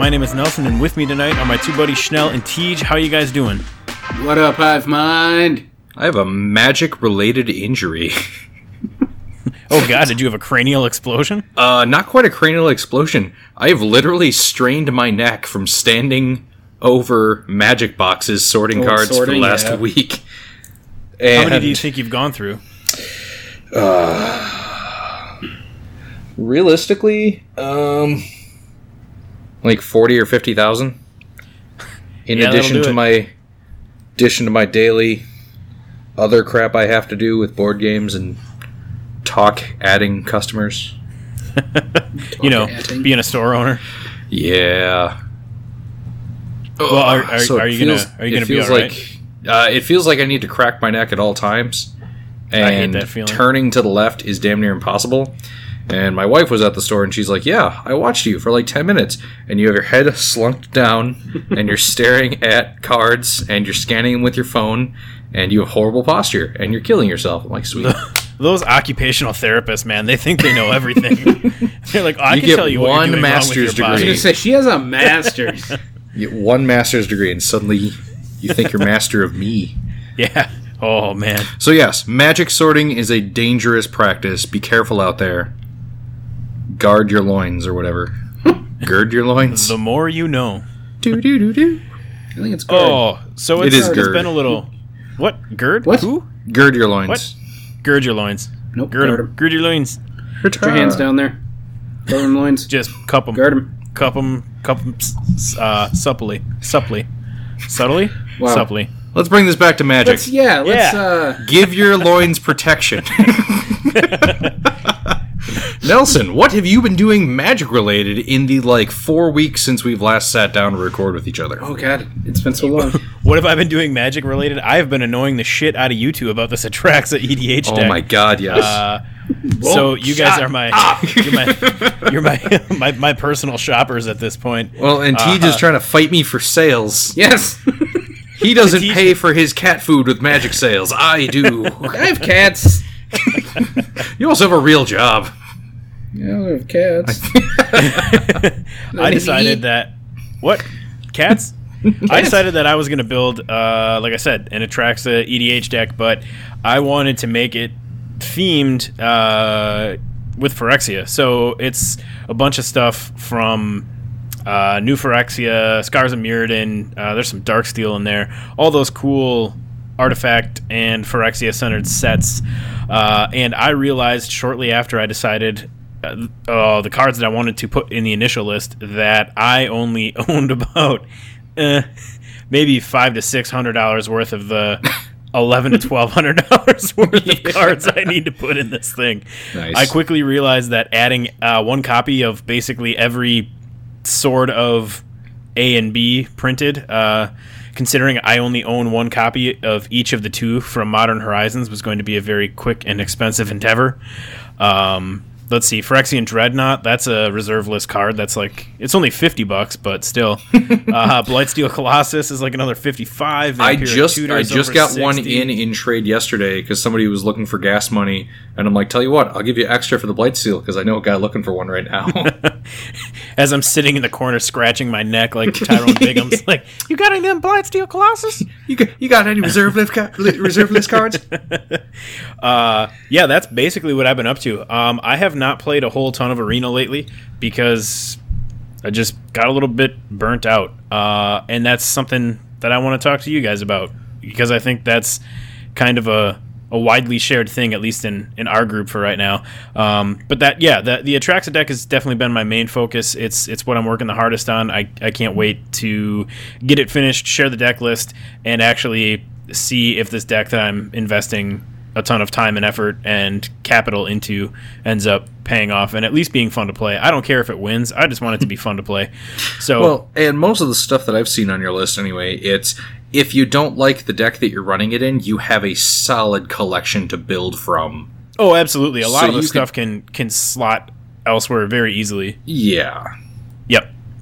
My name is Nelson, and with me tonight are my two buddies Schnell and Tej. How you guys doing? What up, Hive Mind? I have a magic related injury. Oh God, did you have a cranial explosion? Uh, not quite a cranial explosion. I have literally strained my neck from standing over magic boxes sorting Oh, cards for sorting, the last yeah. week. How many do you think you've gone through? realistically, um, like forty or fifty thousand. In Yeah, addition to it. my addition to my daily other crap I have to do with board games and talk adding customers. You know, Talking. being a store owner. Yeah. Well, are, are, So are it you gonna are you it gonna be feels all right? like uh, it feels like I need to crack my neck at all times, and I hate that feeling. turning to the left is damn near impossible. And my wife was at the store, and she's like, "Yeah, I watched you for like ten minutes, and you have your head slunked down, and you're staring at cards, and you're scanning them with your phone, and you have horrible posture, and you're killing yourself." I'm like, "Sweet." Those occupational therapists, man, they think they know everything. They're like, oh, I You can get tell you what one you're wrong with master's your I was body. degree. gonna say she has a master's. You get one master's degree, and suddenly you think you're master of me. Yeah. Oh man. So yes, magic sorting is a dangerous practice. Be careful out there. Guard your loins or whatever. Gird your loins. The more you know. do do do do. I think it's good. Oh, so It it's, is it's gird. been a little. What gird? What? Who? Gird your loins. Gird your loins. nope. Gird, Guard 'em. him. Gird your loins. Put your hands down there. Guard them loins. Just cup them. Guard them. Cup them. Cup them. Uh, supply. Supply. Subtly. Wow. Supply. Let's bring this back to magic. Let's yeah. Let's Yeah. uh. Give your loins protection. Nelson, what have you been doing magic related in the like four weeks since we've last sat down to record with each other? Oh god, it's been so long. What have I been doing magic related? I have been annoying the shit out of you two about this Atraxa EDH deck. Oh my god, yes. Uh, so you guys are my, you're my, you're my, my, my personal shoppers at this point. well, and Tej is trying to fight me for sales. yes. He doesn't Tej- pay for his cat food with magic sales. I do. I have cats. You also have a real job. Yeah, I have cats. I decided that what cats. I decided that I was going to build, uh, like I said, an Atraxa EDH deck, but I wanted to make it themed uh, with Phyrexia. So it's a bunch of stuff from uh, New Phyrexia, Scars of Mirrodin. Uh, there's some Darksteel in there. All those cool artifact and Phyrexia centered sets. Uh, and I realized shortly after I decided uh, uh, the cards that I wanted to put in the initial list that I only owned about uh, maybe five to six hundred dollars worth of the eleven to twelve hundred dollars worth of cards I need to put in this thing. Nice. I quickly realized that adding uh, one copy of basically every sort of A and B printed, uh, considering I only own one copy of each of the two from Modern Horizons, was going to be a very quick and expensive endeavor. Um, let's see, Phyrexian Dreadnought, that's a reserve list card. That's like, it's only 50 bucks, but still. uh, Blightsteel Colossus is like another 55. I just Tutor I just over got one in in trade yesterday because somebody was looking for gas money, and I'm like, tell you what, I'll give you extra for the Blightsteel because I know a guy looking for one right now. As I'm sitting in the corner scratching my neck like Tyrone Biggums like, you got any of them Blightsteel Colossus? you got you got any reserve list ca- reserve list cards? Uh, yeah, that's basically what I've been up to. Um, I have not played a whole ton of Arena lately because I just got a little bit burnt out. Uh, and that's something that I want to talk to you guys about because I think that's kind of a, a widely shared thing, at least in, in our group for right now. Um, but that, yeah, the, Atraxa deck has definitely been my main focus. It's it's what I'm working the hardest on. I, I can't wait to get it finished, share the deck list, and actually see if this deck that I'm investing a ton of time and effort and capital into ends up paying off and at least being fun to play. I don't care if it wins. I just want it to be fun to play. So Well, and most of the stuff that I've seen on your list anyway, it's if you don't like the deck that you're running it in, you have a solid collection to build from. oh, absolutely. A lot So of the stuff can can slot elsewhere very easily. Yeah.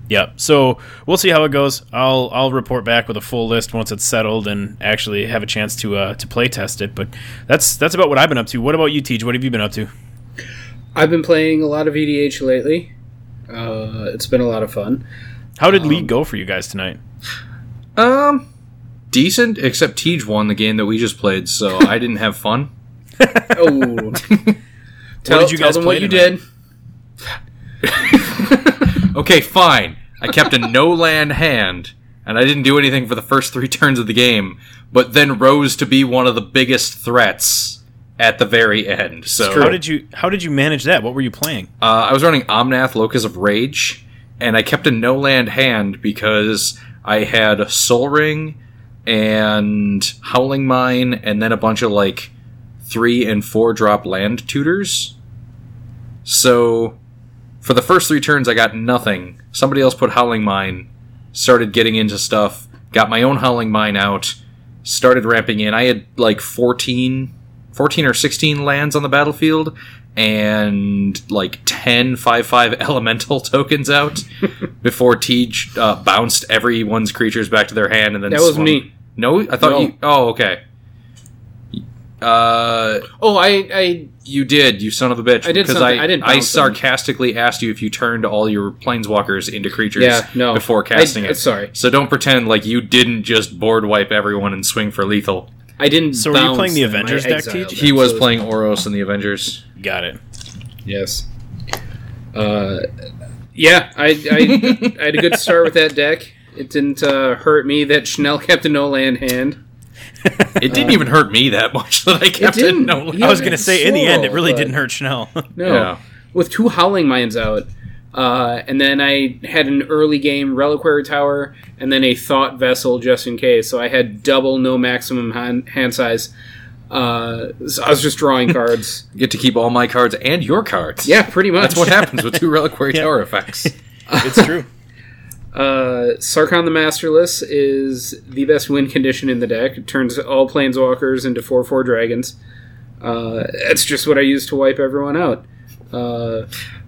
Yep. Yep. So we'll see how it goes. I'll I'll report back with a full list once it's settled and actually have a chance to uh, to play test it. But that's that's about what I've been up to. What about you, Tej? What have you been up to? I've been playing a lot of EDH lately. Uh, it's been a lot of fun. How did League go for you guys tonight? Um, decent, except Tej won the game that we just played, so I didn't have fun. Oh, tell, did you tell guys them play what you tonight? did. Okay, fine. I kept a no land hand, and I didn't do anything for the first three turns of the game, but then rose to be one of the biggest threats at the very end. So How did you How did you manage that? What were you playing? Uh, I was running Omnath Locus of Rage, and I kept a no land hand because I had Sol Ring and Howling Mine, and then a bunch of like three and four drop land tutors. So for the first three turns, I got nothing. Somebody else put Howling Mine, started getting into stuff, got my own Howling Mine out, started ramping in. I had like 14, 14 or 16 lands on the battlefield and like 10 5-5 elemental tokens out before Tej uh, bounced everyone's creatures back to their hand and then That was swung- me. No, I thought No. you. Oh, okay. Uh, Oh, I, I you did, you son of a bitch. I did because something. I, I didn't I bounce them. sarcastically asked you if you turned all your planeswalkers into creatures yeah, no. before casting I, it. Sorry, So don't pretend like you didn't just board wipe everyone and swing for lethal. I didn't. So were you bounce playing the them. I Avengers deck, exiled Teach? them, He was so- playing Oros in the Avengers. Got it. Yes. Uh, yeah, I, I, I had a good start with that deck. It didn't uh, hurt me that Schnell kept a no land hand. It didn't even hurt me that much that I kept it. didn't. No, He I was gonna say in the end, it really didn't hurt Schnell. No, Yeah. with two Howling Mines out, uh, and then I had an early game Reliquary Tower, and then a Thought Vessel just in case. So I had double no maximum hand, hand size. Uh, so I was just drawing cards. get to keep all my cards and your cards. yeah, pretty much. That's what happens with two Reliquary Yeah. Tower effects. it's true. Uh, Sarkhan the Masterless is the best win condition in the deck. It turns all planeswalkers into 4 4 dragons. Uh, it's just what I use to wipe everyone out. Uh,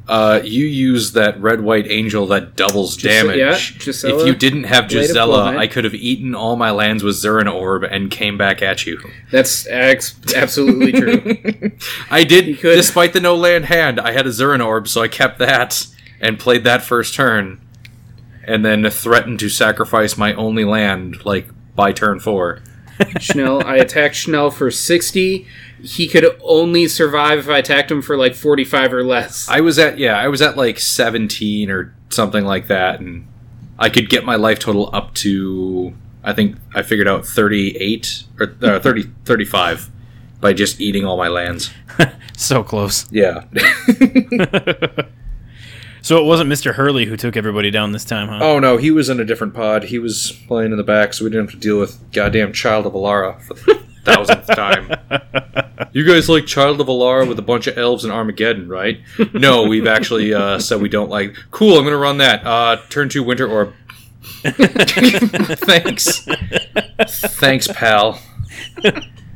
Uh, you use that red white angel that doubles damage. yeah, Gisela, if you didn't have Gisela, I could have eaten all my lands with Zuran Orb and came back at you. that's ex- absolutely true. I did, despite the no land hand, I had a Zuran Orb, so I kept that and played that first turn, and then threatened to sacrifice my only land like by turn four. Schnell, I attacked Schnell for 60. He could only survive if I attacked him for like 45 or less. I was at yeah, I was at like seventeen or something like that, and I could get my life total up to I think I figured out thirty eight or uh, 30, 35 by just eating all my lands. So close. Yeah, So it wasn't Mr. Hurley who took everybody down this time, huh? Oh no, he was in a different pod. He was playing in the back, so we didn't have to deal with goddamn Child of Alara for the thousandth time. You guys like Child of Alara with a bunch of elves and Armageddon, right? No, we've actually uh, said we don't like. Cool, I'm gonna run that. Uh, turn two Winter Orb. Thanks, thanks, pal.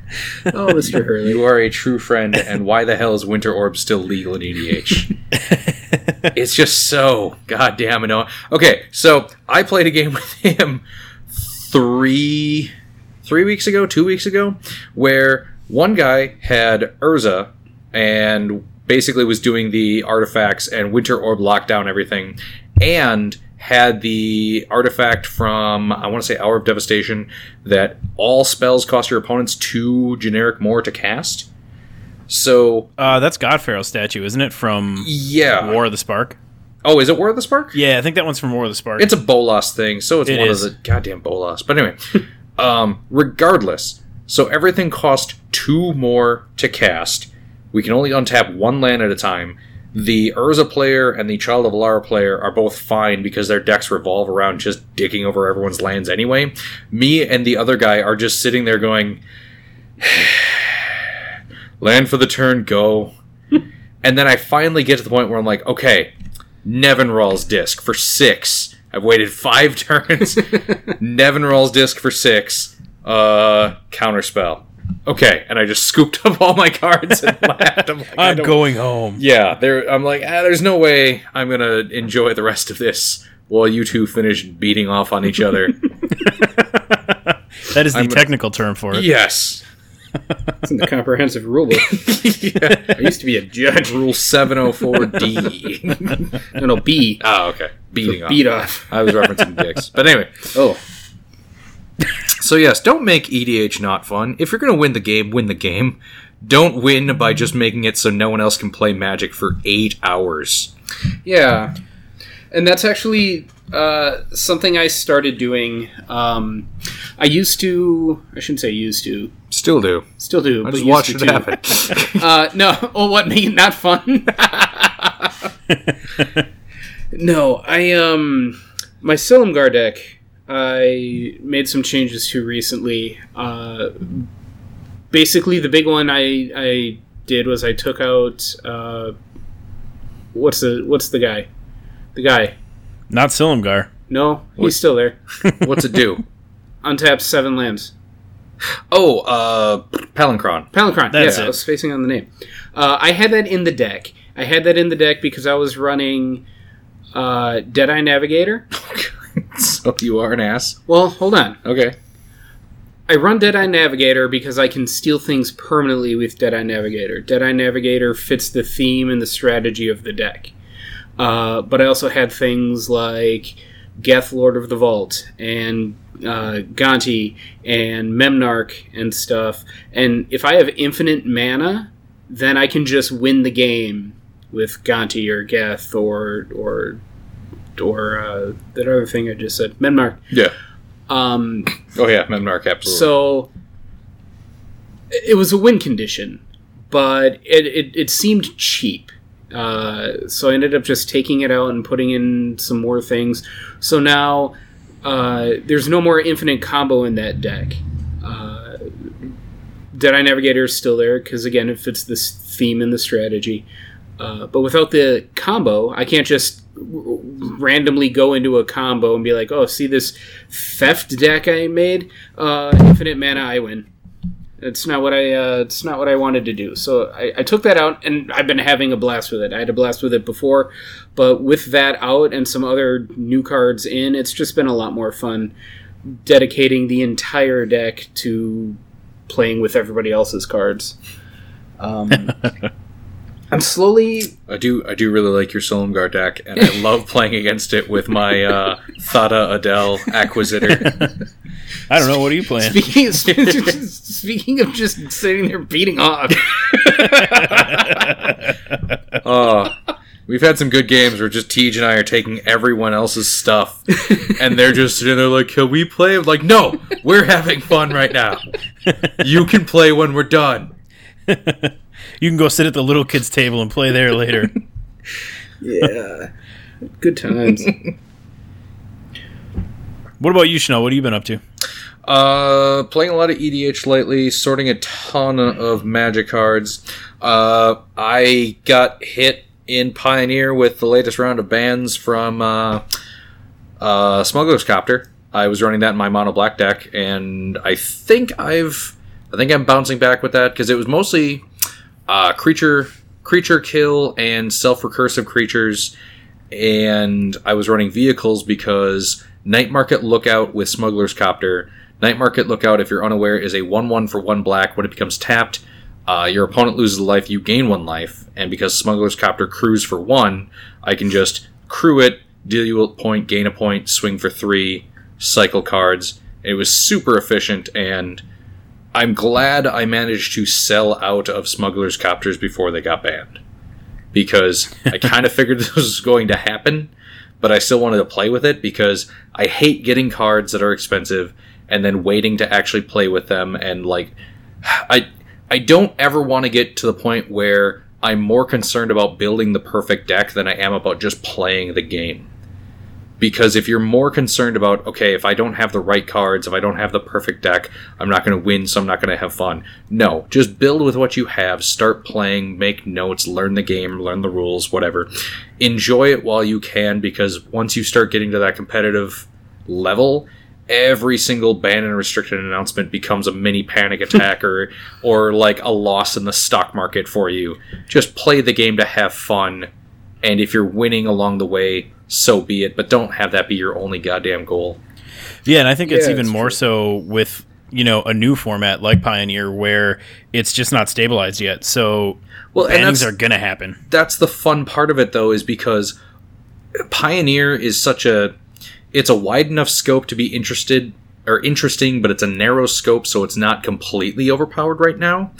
oh, Mr. Hurley. You are a true friend. And why the hell is Winter Orb still legal in EDH? it's just so goddamn annoying. Okay, so I played a game with him three three weeks ago, two weeks ago, where one guy had Urza and basically was doing the artifacts and Winter Orb lockdown everything, and had the artifact from I want to say Hour of Devastation that all spells cost your opponents two generic more to cast. So Uh, that's God-Pharaoh's statue, isn't it? From yeah. War of the Spark. Oh, is it War of the Spark? Yeah, I think that one's from War of the Spark. It's a Bolas thing, so it's It one is. of the goddamn Bolas. But anyway, um, regardless, so everything cost two more to cast. We can only untap one land at a time. The Urza player and the Child of Alara player are both fine because their decks revolve around just digging over everyone's lands anyway. Me and the other guy are just sitting there going, land for the turn, go. and then I finally get to the point where I'm like, okay, Nevinyrral's Disk for six. I've waited five turns. Nevinyrral's Disk for six. Uh, counterspell. Okay, and I just scooped up all my cards and laughed. I'm like, I I'm going home. Yeah, there. I'm like, ah, there's no way I'm gonna enjoy the rest of this while you two finish beating off on each other. That is the I'm- technical term for it. yes. It's in the comprehensive rulebook. I used to be a judge. Rule 704D. No, no, B. oh, okay. Beating off. Beat off. I was referencing dicks. But anyway, Oh, so yes, don't make EDH not fun. If you're going to win the game, win the game. Don't win by just making it so no one else can play Magic for eight hours. yeah. And that's actually uh, something I started doing. Um, I used to, I shouldn't say used to, Still do. still do. I just to it too. happen. Uh, no. Oh, what? It not fun? no, I um, my Silumgar deck. I made some changes to recently. Uh, basically, the big one I I did was I took out uh, what's the what's the guy, the guy. Not Silumgar. No, he's What? still there. What's it do? Untap seven lands. Oh, uh, Palinchron. Palinchron. That's yeah, it. I was spacing on the name. Uh, I had that in the deck. I had that in the deck because I was running uh, Deadeye Navigator. so you are an ass. Well, hold on. Okay. I run Deadeye Navigator because I can steal things permanently with Deadeye Navigator. Deadeye Navigator fits the theme and the strategy of the deck. Uh, but I also had things like Geth, Lord of the Vault, and uh, Gonti, and Memnarch, and stuff. And if I have infinite mana, then I can just win the game with Gonti or Geth or or or uh, that other thing I just said, Memnarch. Yeah. Um, Oh yeah, Memnarch absolutely. so it was a win condition, but it, it, it seemed cheap. Uh, so I ended up just taking it out and putting in some more things. So now uh, there's no more infinite combo in that deck. Uh, Deadeye Navigator is still there because again it fits this theme and the strategy. Uh, but without the combo, I can't just randomly go into a combo and be like, "Oh, see this theft deck I made? Uh, infinite mana, I win." It's not what I. Uh, it's not what I wanted to do. So I, I took that out, and I've been having a blast with it. I had a blast with it before, but with that out and some other new cards in, it's just been a lot more fun. Dedicating the entire deck to playing with everybody else's cards. Um, I'm slowly I do I do really like your Silumgar deck, and I love playing against it with my uh, Thada Adel Acquisitor. I don't know. What are you playing? speaking speaking of just sitting there beating off. Oh, we've had some good games where just Tej and I are taking everyone else's stuff, and they're just sitting there like, "Can we play?" Like, no, we're having fun right now. You can play when we're done. You can go sit at the little kids' table and play there later. yeah, good times. what about you, Schnell? What have you been up to? Uh, playing a lot of EDH lately, sorting a ton of Magic cards. Uh, I got hit in Pioneer with the latest round of bans from uh, uh, Smuggler's Copter. I was running that in my mono black deck, and I think I've, I think I'm bouncing back with that because it was mostly uh, creature, creature kill, and self recursive creatures, and I was running vehicles because Night Market Lookout with Smuggler's Copter. Night Market Lookout, if you're unaware, is a 1 1 for 1 black. When it becomes tapped, uh, your opponent loses a life, you gain 1 life. And because Smuggler's Copter crews for 1, I can just crew it, deal you a point, gain a point, swing for 3, cycle cards. It was super efficient, and I'm glad I managed to sell out of Smuggler's Copters before they got banned. Because I kind of figured this was going to happen, but I still wanted to play with it because I hate getting cards that are expensive and then waiting to actually play with them and like I I don't ever want to get to the point where I'm more concerned about building the perfect deck than I am about just playing the game. Because if you're more concerned about, okay, if I don't have the right cards, if I don't have the perfect deck, I'm not going to win, so I'm not going to have fun. No, just build with what you have, start playing, make notes, learn the game, learn the rules, whatever. Enjoy it while you can, because once you start getting to that competitive level, every single ban and restricted announcement becomes a mini panic attack or or like a loss in the stock market for you. Just play the game to have fun, and if you're winning along the way, so be it. But don't have that be your only goddamn goal. Yeah, and I think it's Yeah, even it's more true. so with you know a new format like Pioneer where it's just not stabilized yet. So Well, and bannings are gonna happen. that's the fun part of it though is because pioneer is such a it's a wide enough scope to be interested or interesting but it's a narrow scope so it's not completely overpowered right now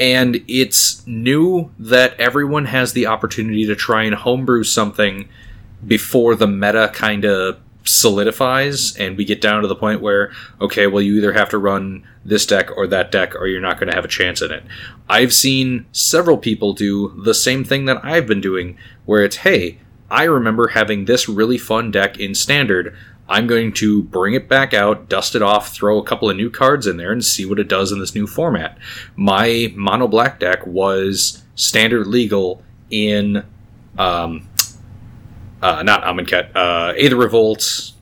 and it's new that everyone has the opportunity to try and homebrew something before the meta kind of solidifies and we get down to the point where okay well you either have to run this deck or that deck or you're not going to have a chance in it. I've seen several people do the same thing that i've been doing where it's hey i remember having this really fun deck in standard i'm going to bring it back out dust it off throw a couple of new cards in there and see what it does in this new format my mono black deck was standard legal in um, uh, not Amonkhet, uh, Aether Revolt,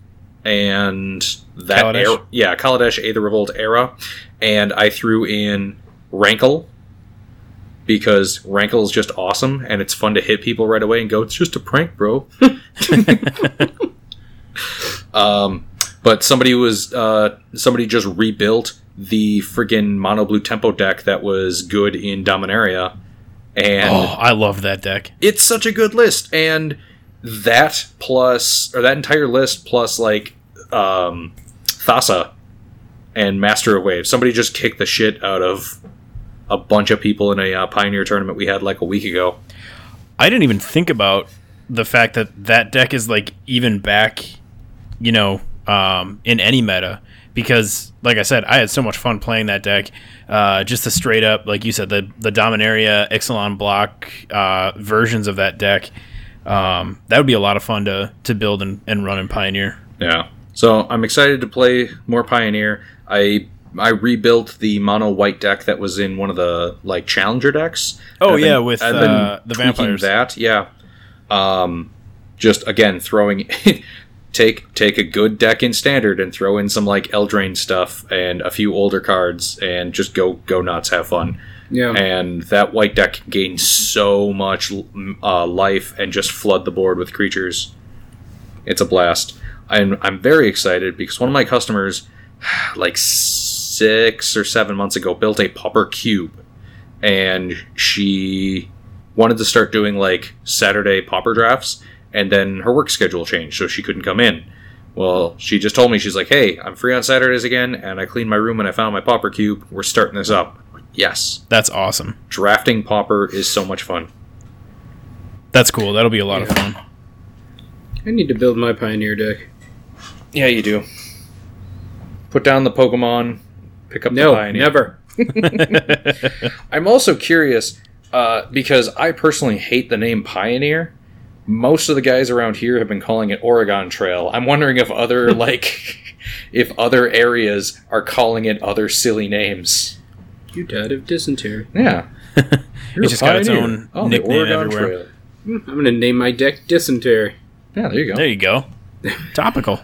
and that Kaladesh? era, yeah, Kaladesh, Aether Revolt era, and I threw in Rankle because Rankle is just awesome and it's fun to hit people right away and go, it's just a prank, bro. um, but somebody was uh, somebody just rebuilt the friggin' mono blue tempo deck that was good in Dominaria, and Oh, I love that deck. it's such a good list and that plus or that entire list plus like um thassa and master of waves somebody just kicked the shit out of a bunch of people in a uh, pioneer tournament we had like a week ago I didn't even think about the fact that that deck is like even back, you know, um, in any meta because, like I said, I had so much fun playing that deck. Uh, just the straight up, like you said, the the Dominaria Ixalan block uh, versions of that deck. Um, that would be a lot of fun to to build and, and run in Pioneer. yeah so i'm excited to play more pioneer i i rebuilt the mono white deck that was in one of the like challenger decks Oh, been- yeah, with, uh, the vampires. that yeah um just again throwing take take a good deck in standard and throw in some like Eldraine stuff and a few older cards and just go go nuts have fun. Yeah. and that white deck can gain so much uh, life and just flood the board with creatures. It's a blast. I'm, I'm very excited because one of my customers like six or seven months ago built a pauper cube. And she wanted to start doing like Saturday pauper drafts, and then her work schedule changed, so she couldn't come in. Well, she just told me she's like, "Hey, I'm free on Saturdays again, and I cleaned my room and I found my pauper cube. We're starting this up." Yes, That's awesome. drafting pauper is so much fun. That's cool. That'll be a lot of fun. I need to build my Pioneer deck. Yeah, you do. Put down the Pokemon, pick up the No, Pioneer. never. I'm also curious uh, because I personally hate the name Pioneer. Most of the guys around here have been calling it Oregon Trail. I'm wondering if other like if other areas are calling it other silly names. You died of dysentery. Yeah, You're It's a just got its pioneer. own oh, nickname the Oregon everywhere. Trail. Hmm, I'm going to name my deck Dysentery. Yeah, there you go. There you go. Topical.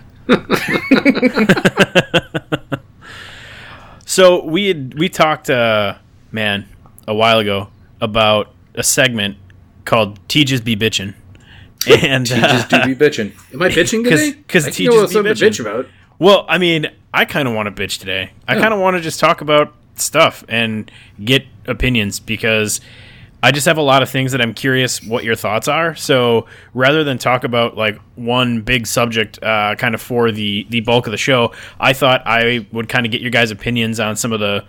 so we had we talked uh man a while ago about a segment called Teaches Be Bitchin'. And Just do uh, be bitching. Am I bitching 'Cause- today? 'cause I the think I know teachers be something to bitching. bitch about. well, I mean, I kind of want to bitch today. I Yeah. kind of want to just talk about stuff and get opinions because I just have a lot of things that I'm curious what your thoughts are. So rather than talk about like one big subject, uh, kind of for the the bulk of the show, I thought I would kind of get your guys' opinions on some of the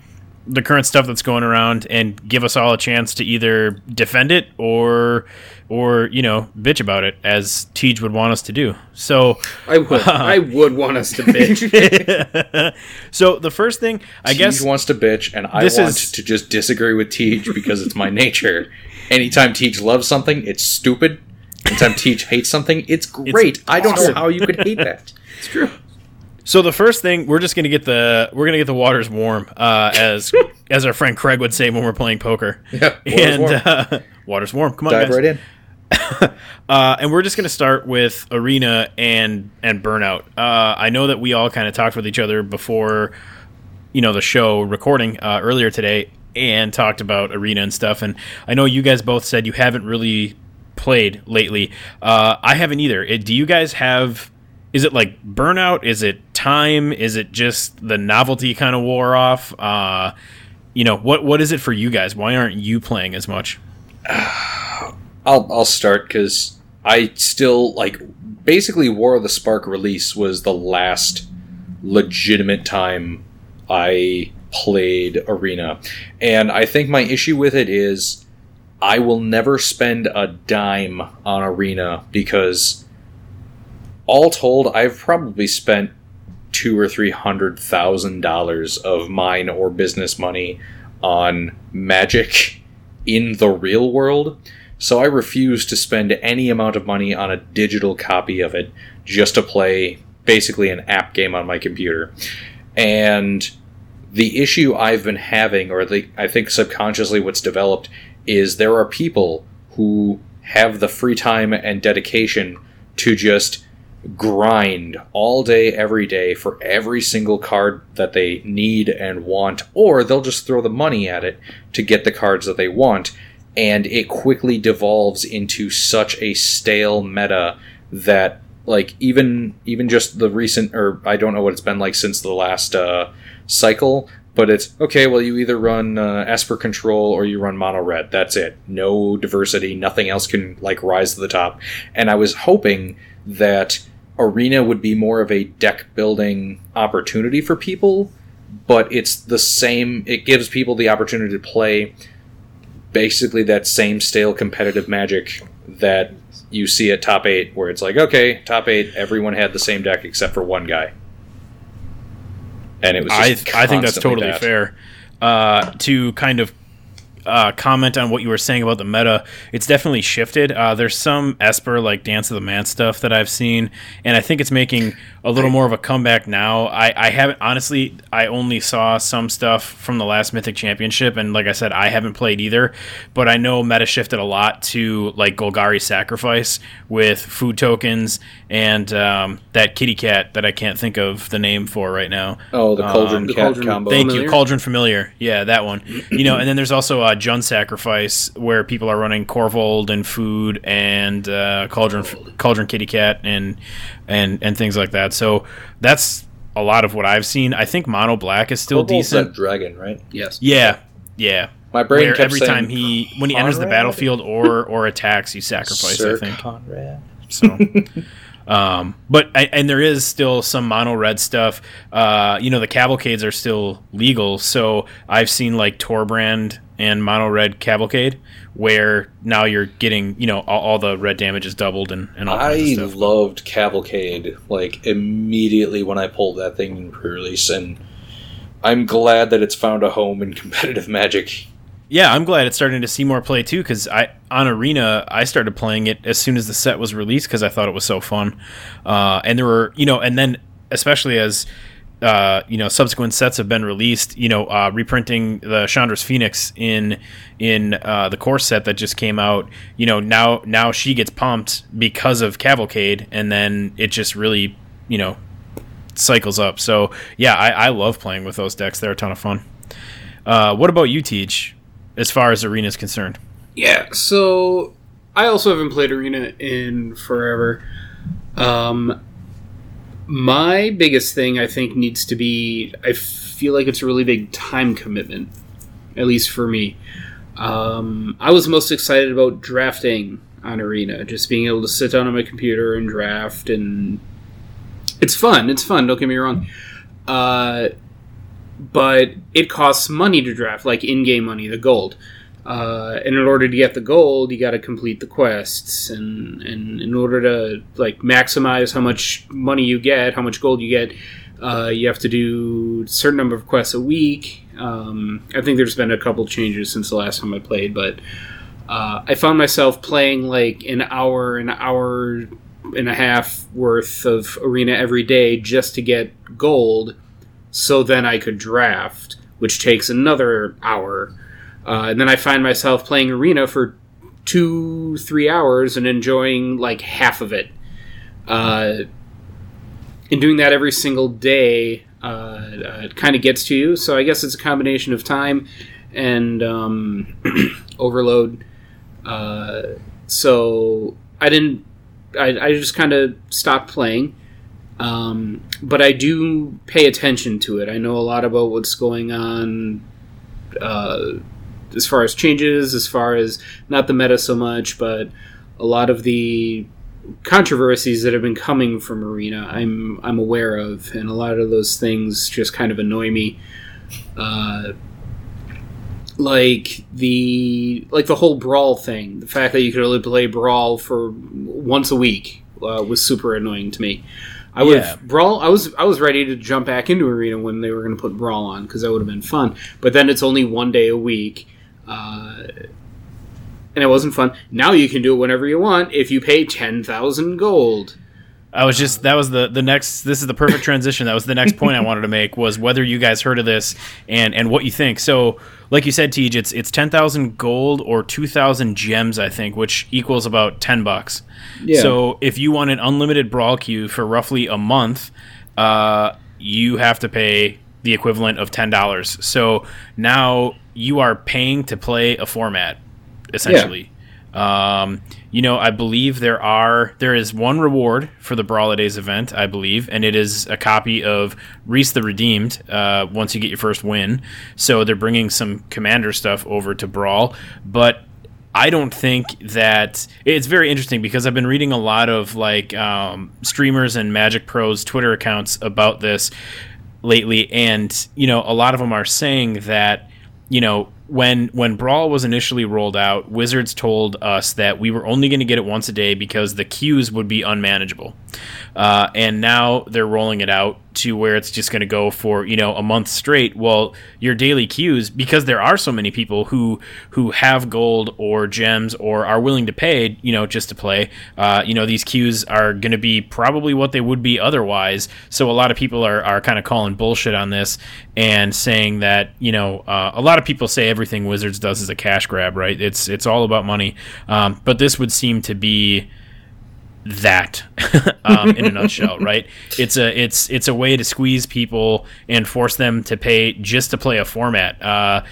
the current stuff that's going around and give us all a chance to either defend it or or you know bitch about it as Tej would want us to do. So I would. I would want us to bitch. so the first thing I Teej guess wants to bitch, and I want is- to just disagree with Teej because it's my nature. Anytime Teej loves something, it's stupid. Anytime Teej hates something, it's great. I don't know how you could hate that. it's true. So the first thing we're just gonna get the we're gonna get the waters warm, uh, as as our friend Craig would say when we're playing poker. Yeah, water's and warm. Uh, water's warm. Come on, Dive guys. right in. Uh, and we're just gonna start with arena and and burnout. Uh, I know that we all kind of talked with each other before, you know, the show recording uh, earlier today, and talked about arena and stuff. And I know you guys both said you haven't really played lately. Uh, I haven't either. It, do you guys have is it like burnout? Is it time? Is it just the novelty kind of wore off? Uh, you know, what what is it for you guys? Why aren't you playing as much? I'll I'll start because I still like basically War of the Spark release was the last legitimate time I played Arena, and I think my issue with it is I will never spend a dime on Arena because all told I've probably spent two or three hundred thousand dollars of mine or business money on Magic in the real world so I refuse to spend any amount of money on a digital copy of it just to play basically an app game on my computer. And the issue I've been having, or the, I think subconsciously what's developed, is there are people who have the free time and dedication to just grind all day, every day for every single card that they need and want, or they'll just throw the money at it to get the cards that they want and it quickly devolves into such a stale meta that like even even just the recent or I don't know what it's been like since the last uh, cycle, but it's okay. Well, you either run uh, Esper Control or you run Mono Red. That's it. No diversity. Nothing else can like rise to the top. And I was hoping that Arena would be more of a deck building opportunity for people, but it's the same. It gives people the opportunity to play basically that same stale competitive magic that you see at top eight, where it's like, okay, top eight, everyone had the same deck except for one guy, and it was. I I think that's totally that. fair. Uh, to kind of uh, comment on what you were saying about the meta. It's definitely shifted. Uh, there's some Esper like Dance of the Manse stuff that I've seen, and I think it's making a little more of a comeback now. I, I haven't honestly. I only saw some stuff from the last Mythic Championship, and like I said, I haven't played either. But I know meta shifted a lot to like Golgari Sacrifice with food tokens and um, that kitty cat that I can't think of the name for right now. Oh, the Cauldron um, cat cauldron combo. Thank familiar? you, Cauldron Familiar. Yeah, that one. you know, and then there's also uh, Jund Sacrifice where people are running Korvold and food and uh, Cauldron Cauldron Kitty Cat and and and things like that. So that's a lot of what I've seen. I think Mono Black is still Korvold's decent. dragon, right? Yes. Yeah. Yeah. My brain Where every time he when he enters the battlefield or or attacks, he sacrifices. I think. Conrad. So. Um, but I, and there is still some mono red stuff. Uh, you know, the cavalcades are still legal, so I've seen like Torbrand and mono red cavalcade, where now you're getting you know all, all the red damage is doubled and, and all I loved cavalcade like immediately when I pulled that thing in pre-release, and I'm glad that it's found a home in competitive Magic yeah, I'm glad it's starting to see more play too. Because I on Arena, I started playing it as soon as the set was released because I thought it was so fun. Uh, and there were, you know, and then especially as uh, you know subsequent sets have been released, you know, uh, reprinting the Chandra's Phoenix in in uh, the core set that just came out. You know, now now she gets pumped because of Cavalcade, and then it just really, you know, cycles up. So yeah, I, I love playing with those decks. They're a ton of fun. Uh, what about you, Teach? As far as arena is concerned. Yeah, so I also haven't played arena in forever. Um, my biggest thing I think needs to be I feel like it's a really big time commitment, at least for me. Um, I was most excited about drafting on Arena, just being able to sit down on my computer and draft, and it's fun. It's fun. Don't get me wrong. Uh, but it costs money to draft, like in-game money, the gold. Uh, and in order to get the gold, you got to complete the quests, and and in order to like maximize how much money you get, how much gold you get, uh, you have to do a certain number of quests a week. Um, I think there's been a couple changes since the last time I played, but uh, I found myself playing like an hour, an hour and a half worth of arena every day just to get gold so then I could draft, which takes another hour. Uh, and then I find myself playing Arena for two, three hours and enjoying like half of it. Uh, and doing that every single day uh, uh it kind of gets to you. So I guess it's a combination of time and um, overload. Uh, so I didn't. I, I just kind of stopped playing Um, but I do pay attention to it. I know a lot about what's going on uh, as far as changes, as far as not the meta so much, but a lot of the controversies that have been coming from Arena. I'm I'm aware of, and a lot of those things just kind of annoy me. Uh, like the like the whole brawl thing, the fact that you could only play brawl for once a week uh, was super annoying to me. I would Yeah. brawl. I was I was ready to jump back into arena when they were going to put brawl on because that would have been fun. But then it's only one day a week, uh, and it wasn't fun. Now you can do it whenever you want if you pay ten thousand gold. I was just that was the the next. This is the perfect transition. That was the next point I wanted to make was whether you guys heard of this and and what you think. So, like you said, Tej, it's it's ten thousand gold or two thousand gems, I think, which equals about ten bucks. Yeah. So if you want an unlimited brawl queue for roughly a month, uh, you have to pay the equivalent of ten dollars. So now you are paying to play a format, essentially. Um, you know, I believe there are there is one reward for the Brawlidays event, I believe, and it is a copy of Rhys the Redeemed. Uh, once you get your first win, so they're bringing some commander stuff over to Brawl, but I don't think that it's very interesting because I've been reading a lot of like um, streamers and Magic Pros Twitter accounts about this lately, and you know a lot of them are saying that you know when when Brawl was initially rolled out, Wizards told us that we were only going to get it once a day because the queues would be unmanageable, uh, and now they're rolling it out to where it's just going to go for you know a month straight. Well, your daily queues because there are so many people who who have gold or gems or are willing to pay you know just to play. Uh, you know these queues are going to be probably what they would be otherwise. So a lot of people are are kind of calling bullshit on this and saying that you know uh, a lot of people say everything Wizards does is a cash grab, right? It's it's all about money. Um, but this would seem to be that um, in a nutshell, right? It's a it's it's a way to squeeze people and force them to pay just to play a format. Uh,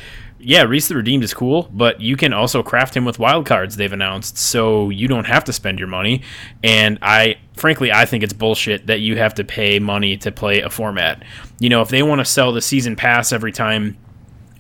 yeah, Rhys the Redeemed is cool, but you can also craft him with wild cards they've announced, so you don't have to spend your money. And I, frankly, I think it's bullshit that you have to pay money to play a format. You know, if they want to sell the season pass every time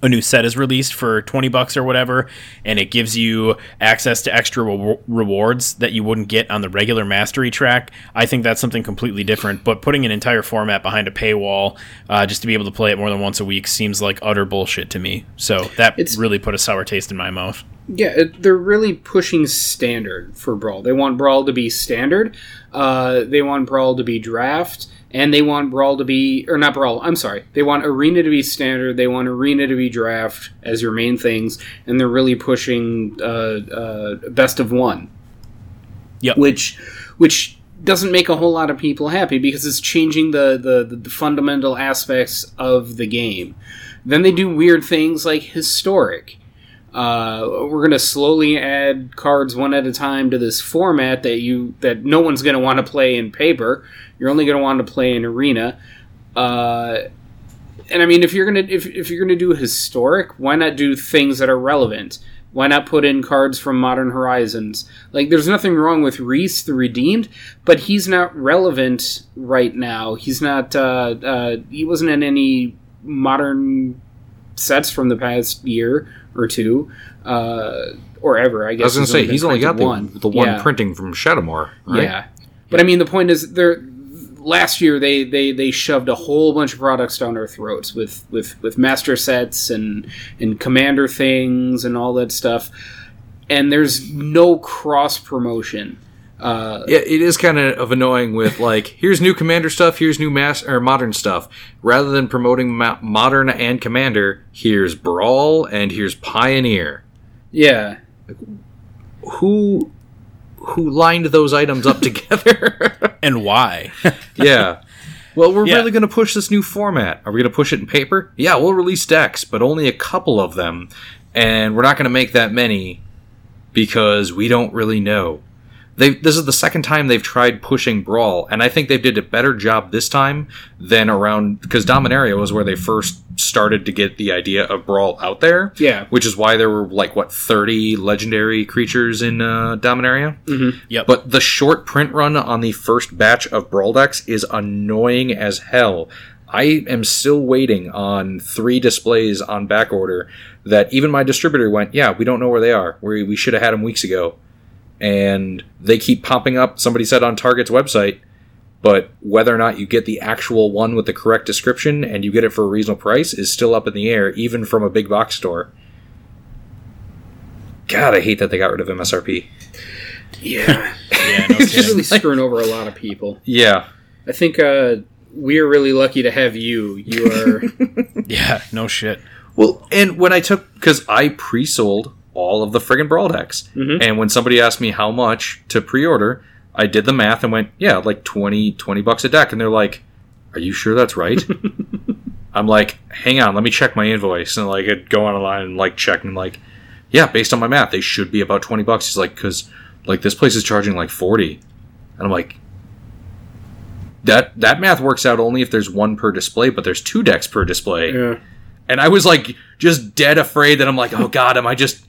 a new set is released for 20 bucks or whatever and it gives you access to extra re- rewards that you wouldn't get on the regular mastery track i think that's something completely different. But putting an entire format behind a paywall uh, just to be able to play it more than once a week seems like utter bullshit to me. So that It's- really put a sour taste in my mouth Yeah, it, they're really pushing standard for Brawl. They want Brawl to be standard. Uh, they want Brawl to be draft, and they want Brawl to be or not Brawl. I'm sorry. They want Arena to be standard. They want Arena to be draft as your main things, and they're really pushing uh, uh, best of one. Yep. Which, which doesn't make a whole lot of people happy because it's changing the the, the fundamental aspects of the game. Then they do weird things like historic. Uh, we're gonna slowly add cards one at a time to this format that you that no one's gonna want to play in paper. You're only gonna want to play in arena. Uh, and I mean, if you're gonna if, if you're gonna do historic, why not do things that are relevant? Why not put in cards from Modern Horizons? Like, there's nothing wrong with Rhys the Redeemed, but he's not relevant right now. He's not. Uh, uh, he wasn't in any modern sets from the past year or two, uh, or ever. I guess I was going to say he's only got printed the the one Yeah. printing from Shadowmoor. Right? Yeah, but I mean, the point is, there. Last year, they, they, they shoved a whole bunch of products down our throats with, with, with master sets and and commander things and all that stuff, and there's no cross promotion. Uh, Yeah, it is kind of annoying with like here's new commander stuff, here's new mass or modern stuff. Rather than promoting ma- modern and commander, here's brawl and here's pioneer. yeah, Who who lined those items up together? and why yeah. Well, we're Yeah. really going to push this new format. Are we going to push it in paper? Yeah, we'll release decks, but only a couple of them, and we're not going to make that many because we don't really know. They this is the second time they've tried pushing brawl, and I think they did a better job this time than around because Dominaria was where they first started to get the idea of brawl out there. Yeah. which is why there were like what thirty legendary creatures in uh, Dominaria. Mm-hmm. Yep. But the short print run on the first batch of brawl decks is annoying as hell. I am still waiting on three displays on back order that even my distributor went, yeah, we don't know where they are. We, we should have had them weeks ago. And they keep popping up, somebody said on Target's website, but whether or not you get the actual one with the correct description and you get it for a reasonable price is still up in the air, even from a big box store. God, I hate that they got rid of MSRP. Yeah. Yeah, no it's kidding. really screwing over a lot of people. Yeah. I think uh, we're really lucky to have you. You are. yeah, no shit. Well, and when I took because I pre-sold all of the friggin' brawl decks, Mhm. and when somebody asked me how much to pre-order, I did the math and went, yeah, like 20, 20 bucks a deck, and they're like, "Are you sure that's right?" I'm like, "Hang on, let me check my invoice," and like I'd go online and like check and like, yeah, based on my math, they should be about twenty bucks. He's like, because like this place is charging like forty, and I'm like. That that math works out only if there's one per display, but there's two decks per display. yeah. And I was like just dead afraid that I'm like, oh god, am I just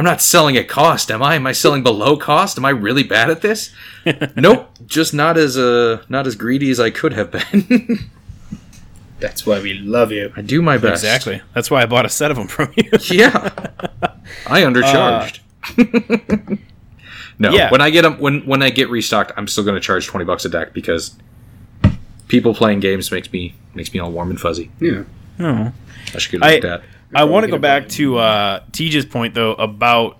I'm not selling at cost, am I? Am I selling below cost? Am I really bad at this? nope, just not as uh not as greedy as I could have been. That's why we love you. I do my best. Exactly. That's why I bought a set of them from you. Yeah. I undercharged. no, yeah. when I get 'em- when when I get restocked, I'm still going to charge 20 bucks a deck because people playing games makes me makes me all warm and fuzzy. Yeah. oh. I should get I- like that. I want to go back button. to uh, Tej's point though about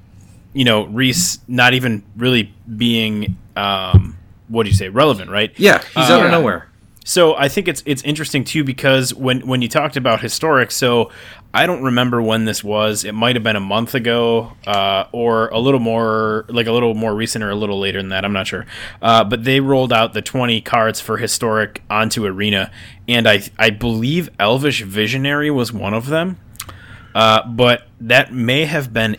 you know Rhys not even really being um, what do you say relevant, right? Yeah, he's Uh, out of nowhere. So I think it's it's interesting too because when when you talked about historic, so I don't remember when this was. It might have been a month ago, uh, or a little more, like a little more recent, or a little later than that. I'm not sure. Uh, but they rolled out the 20 cards for historic onto arena, and I I believe Elvish Visionary was one of them. Uh, but that may have been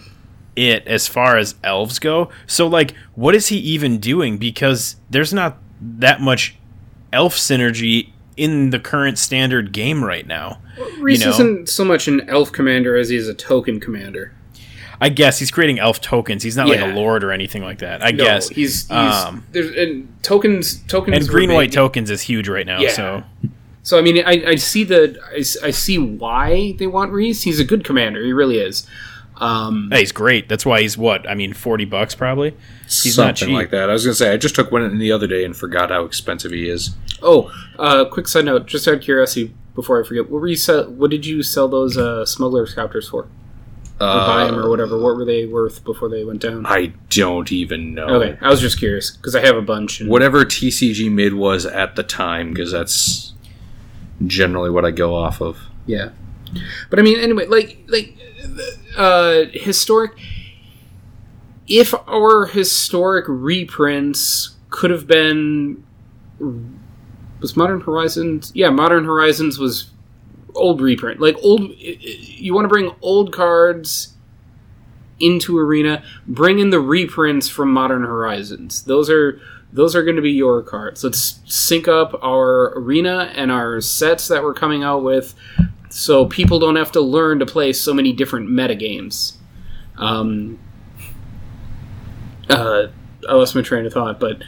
it as far as elves go. So like, what is he even doing? Because there's not that much elf synergy in the current standard game right now. Rhys You know? isn't so much an elf commander as he is a token commander. I guess he's creating elf tokens. He's not like a lord or anything like that. I No, guess. he's, he's Um, there's and tokens tokens and green white tokens is huge right now. Yeah. So So I mean, I, I see the I, s- I see why they want Rhys. He's a good commander. He really is. Um, hey, he's great. That's why he's what? I mean, forty bucks probably. He's not Something cheap. like that. I was gonna say I just took one the other day and forgot how expensive he is. oh, uh, quick side note, just out of curiosity, before I forget, what were you sell, What did you sell those uh, smuggler's copters for? Or buy them or whatever. What were they worth before they went down? Uh, I don't even know. Okay, I was just curious because I have a bunch. And, Whatever TCG mid was at the time, because that's generally what I go off of. Yeah, but I mean, anyway, like like uh, historic. If our historic reprints could have been was Modern Horizons, yeah, Modern Horizons was old reprint. Like old, you want to bring old cards into Arena. Bring in the reprints from Modern Horizons. Those are those are going to be your cards. Let's sync up our arena and our sets that we're coming out with, so people don't have to learn to play so many different meta games. Um, uh, I lost my train of thought, but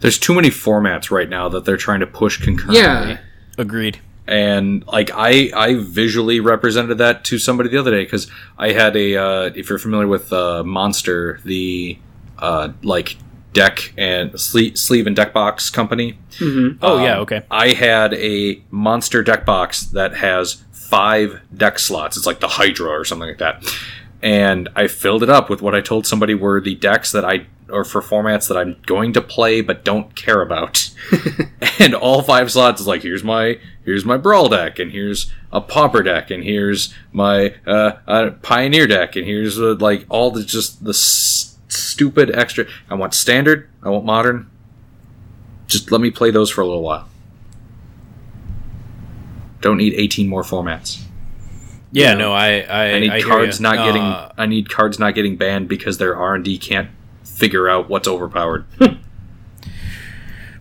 There's too many formats right now that they're trying to push concurrently. yeah, Agreed. and like I I visually represented that to somebody the other day because I had a uh, if you're familiar with uh, Monster the uh, like deck and sleeve, sleeve and deck box company. hmm Oh Um, yeah. Okay. I had a monster deck box that has five deck slots. It's like the Hydra or something like that. And I filled it up with what I told somebody were the decks that I or for formats that I'm going to play but don't care about. and all five slots is like here's my here's my brawl deck and here's a pauper deck and here's my uh, uh, pioneer deck and here's uh, like all the just the stupid extra. I want standard. I want modern. Just let me play those for a little while. Don't need 18 more formats. Yeah. Yeah. No. I. I, I need I hear cards ya. not getting. Uh, I need cards not getting banned because their R and D can't figure out what's overpowered.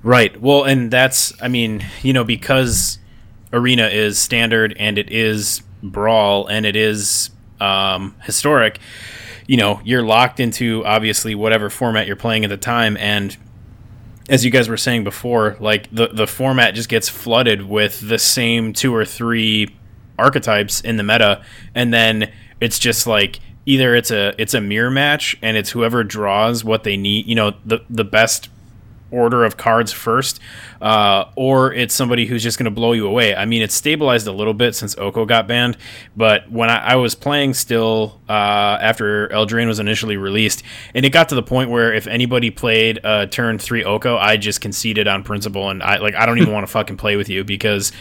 Right. Well, and that's I mean, you know, because arena is standard and it is brawl and it is um, historic. You know, you're locked into obviously whatever format you're playing at the time, and as you guys were saying before, like the the format just gets flooded with the same two or three archetypes in the meta, and then it's just like either it's a it's a mirror match and it's whoever draws what they need, you know, the the best order of cards first, uh, or it's somebody who's just going to blow you away. I mean, it's stabilized a little bit since Oko got banned, but when I, I was playing still uh, after Eldraine was initially released, and it got to the point where if anybody played uh, turn three Oko, I just conceded on principle, and I like I don't even want to fucking play with you because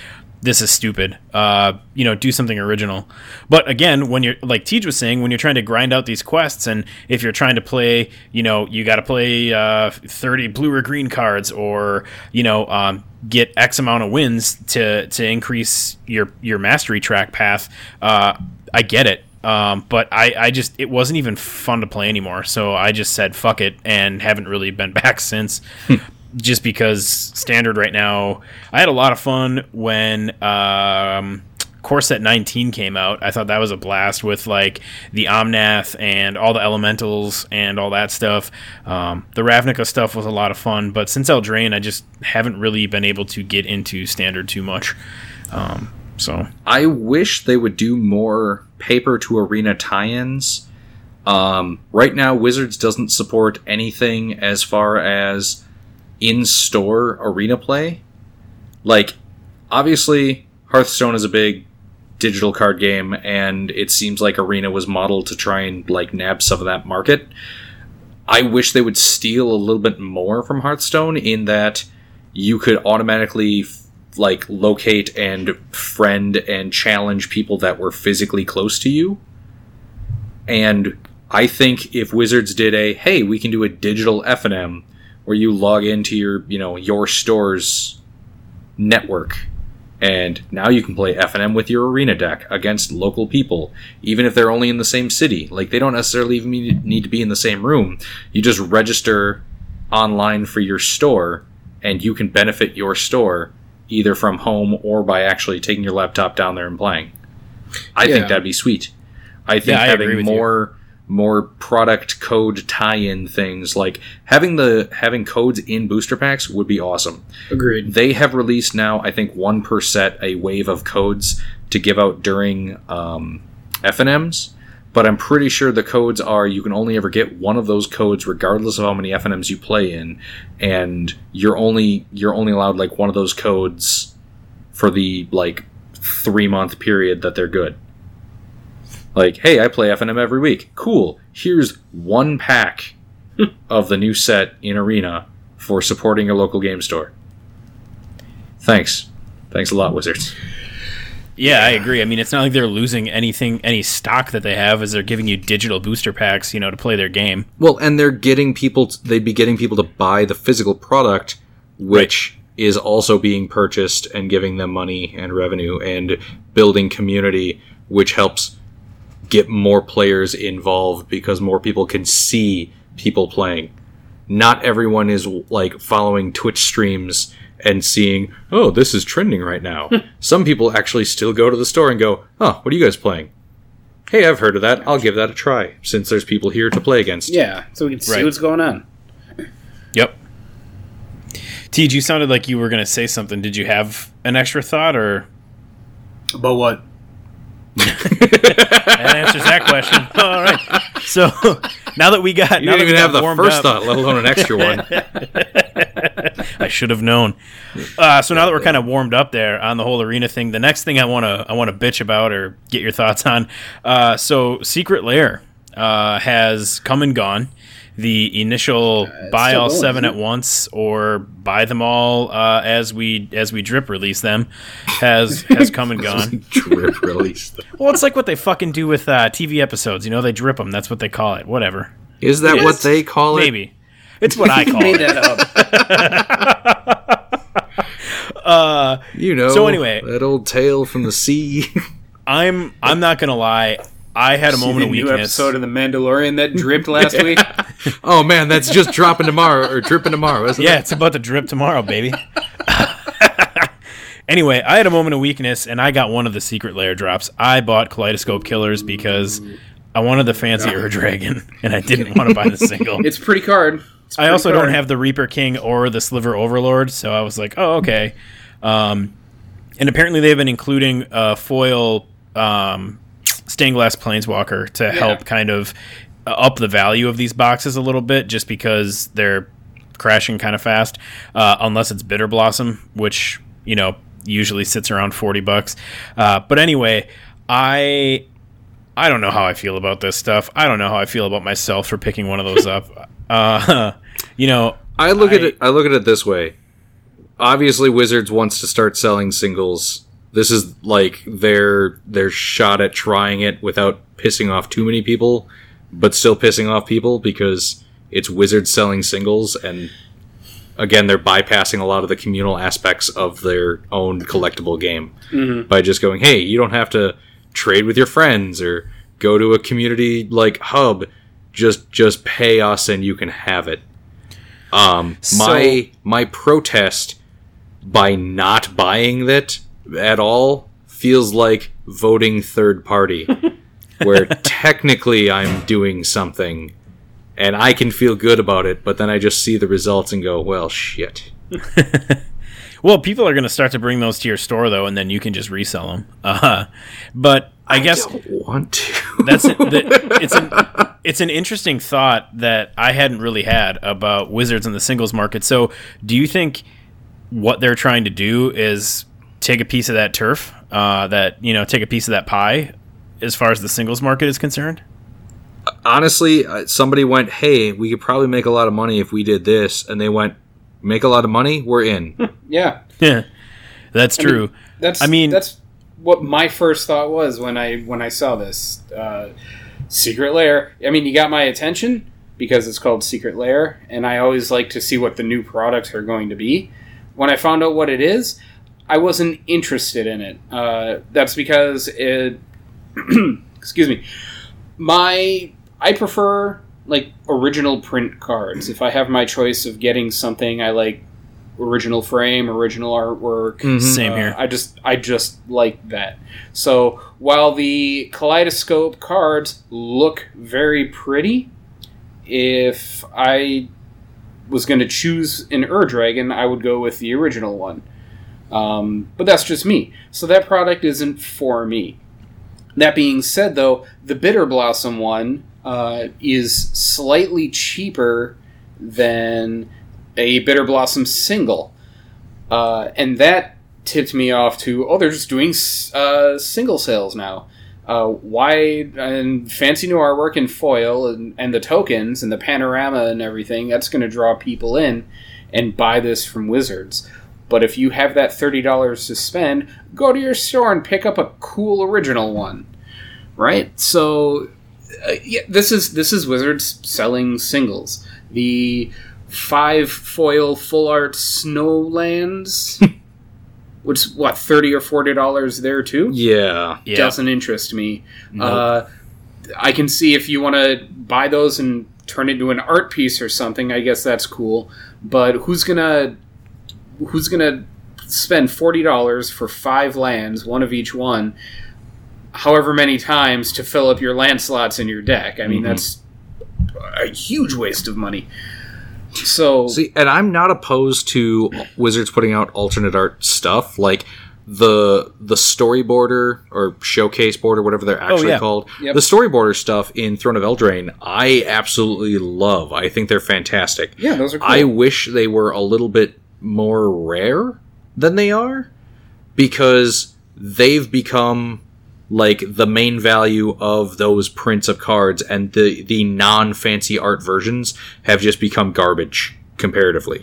this is stupid. Uh, you know, do something original. But again, when you're like Tej was saying, when you're trying to grind out these quests, and if you're trying to play, you know, you got to play uh, 30 blue or green cards, or you know, um, get X amount of wins to to increase your your mastery track path. Uh, I get it. Um, but I, I just it wasn't even fun to play anymore so i just said fuck it and haven't really been back since just because standard right now. I had a lot of fun when um, Core Set 19 came out. I thought that was a blast with like the Omnath and all the elementals and all that stuff. Um, the Ravnica stuff was a lot of fun, but since Eldraine, I just haven't really been able to get into standard too much. Um, so I wish they would do more paper to arena tie-ins. Um, right now, Wizards doesn't support anything as far as in store arena play. Like, obviously, Hearthstone is a big digital card game, and it seems like Arena was modeled to try and like nab some of that market. I wish they would steal a little bit more from Hearthstone in that you could automatically like locate and friend and challenge people that were physically close to you. And I think if Wizards did a hey, we can do a digital FNM where you log into your you know your store's network and now you can play FNM with your arena deck against local people, even if they're only in the same city. Like they don't necessarily even need to be in the same room. You just register online for your store, and you can benefit your store either from home or by actually taking your laptop down there and playing. I yeah. think that'd be sweet. I think yeah, I having more more product code tie-in things like having the having codes in booster packs would be awesome. Agreed. They have released now i think one per set a wave of codes to give out during um, fnms but i'm pretty sure the codes are you can only ever get one of those codes regardless of how many fnms you play in and you're only you're only allowed like one of those codes for the like three month period that they're good like, hey, I play FNM every week. Cool. Here's one pack of the new set in Arena for supporting your local game store. Thanks. Thanks a lot, Wizards. Yeah, I agree. I mean, it's not like they're losing anything, any stock that they have, as they're giving you digital booster packs, you know, to play their game. Well, and they're getting people. To, they'd be getting people to buy the physical product, which right. is also being purchased and giving them money and revenue and building community, which helps get more players involved because more people can see people playing. Not everyone is like following Twitch streams and seeing, oh, this is trending right now. Hmm. Some people actually still go to the store and go, oh, what are you guys playing? Hey, I've heard of that. I'll give that a try since there's people here to play against. Yeah, so we can see right. what's going on. Yep. Tej, you sounded like you were going to say something. Did you have an extra thought or? About what? That answers that question. All right. So now that we got, you now didn't even have the first up, thought, let alone an extra one. I should have known. Uh, so now that we're kind of warmed up there on the whole arena thing, the next thing I want to I want to bitch about or get your thoughts on. Uh, so Secret Lair uh, has come and gone the initial uh, buy all going, seven at once or buy them all uh, as we as we drip release them has has come and gone. drip release. Them. Well, it's like what they fucking do with uh, TV episodes. You know, they drip them. That's what they call it. Whatever. Is that it what is. they call it? Maybe. It's what I call Made it. that up. uh, you know. So anyway, that old tale from the sea. I'm I'm not gonna lie. I had a See moment the of new episode of The Mandalorian that dripped last week. Oh man, that's just dropping tomorrow or dripping tomorrow, isn't Yeah, it? it's about to drip tomorrow, baby. anyway, I had a moment of weakness, and I got one of the Secret Lair drops. I bought Kaleidoscope Killers because I wanted the fancy Ur Dragon, and I didn't want to buy the single. it's a pretty card. It's a I pretty also don't have the Reaper King or the Sliver Overlord, so I was like, oh, okay. Um, and apparently, they've been including a foil um, stained glass planeswalker to help kind of uh, up the value of these boxes a little bit, just because they're crashing kind of fast, uh, unless it's Bitterblossom, which you know usually sits around forty bucks. Uh, but anyway, I I don't know how I feel about this stuff. I don't know how I feel about myself for picking one of those up. Uh, you know, I look at it. I look at it this way. Obviously, Wizards wants to start selling singles. This is like their their shot at trying it without pissing off too many people, but still pissing off people because it's Wizards selling singles, and again, they're bypassing a lot of the communal aspects of their own collectible game by just going, "Hey, you don't have to trade with your friends or go to a community like hub. Just just pay us, and you can have it." Um, my my protest by not buying that at all feels like voting third party, where technically I'm doing something, and I can feel good about it, but then I just see the results and go, "Well, shit." well, people are going to start to bring those to your store though, and then you can just resell them. Uh-huh. but I, guess don't want to. that's the, it's an it's an interesting thought that I hadn't really had about Wizards in the singles market. So, do you think what they're trying to do is take a piece of that turf, uh, that you know, take a piece of that pie, as far as the singles market is concerned? honestly, uh, somebody went, "Hey, we could probably make a lot of money if we did this," and they went, "Make a lot of money? We're in." Yeah, Yeah, that's I mean, true. that's. I mean- that's what my first thought was when I when I saw this uh, Secret Lair. I mean, you got my attention because it's called Secret Lair, and I always like to see what the new products are going to be. When I found out what it is, I wasn't interested in it. Uh, that's because it. excuse me. My I prefer like original print cards. If I have my choice of getting something, I like original frame, original artwork. Same Uh, here. I just I just like that. So while the kaleidoscope cards look very pretty, if I was going to choose an Ur Dragon, I would go with the original one. Um, but that's just me. So that product isn't for me. That being said, though, the Bitterblossom one uh, is slightly cheaper than a Bitterblossom single. Uh, and that tipped me off to, oh, they're just doing uh, single sales now. Uh, why and fancy new artwork and foil and, and the tokens and the panorama and everything that's going to draw people in and buy this from wizards but if you have that $30 to spend go to your store and pick up a cool original one right so uh, yeah, this is this is wizards selling singles the five foil full art snowlands which what 30 or 40 dollars there too yeah. Yeah, doesn't interest me. Uh, I can see if you want to buy those and turn it into an art piece or something. I guess that's cool. But who's gonna who's gonna spend forty dollars for five lands, one of each one, however many times to fill up your land slots in your deck? I mean, mm-hmm. that's a huge waste of money. So See, and I'm not opposed to Wizards putting out alternate art stuff like the the storyboarder or showcase board or whatever they're oh, actually yeah. called. Yep. The storyboarder stuff in Throne of Eldraine, I absolutely love. I think they're fantastic. yeah, those are cool. I wish they were a little bit more rare than they are because they've become like the main value of those prints of cards and the the non fancy art versions have just become garbage comparatively.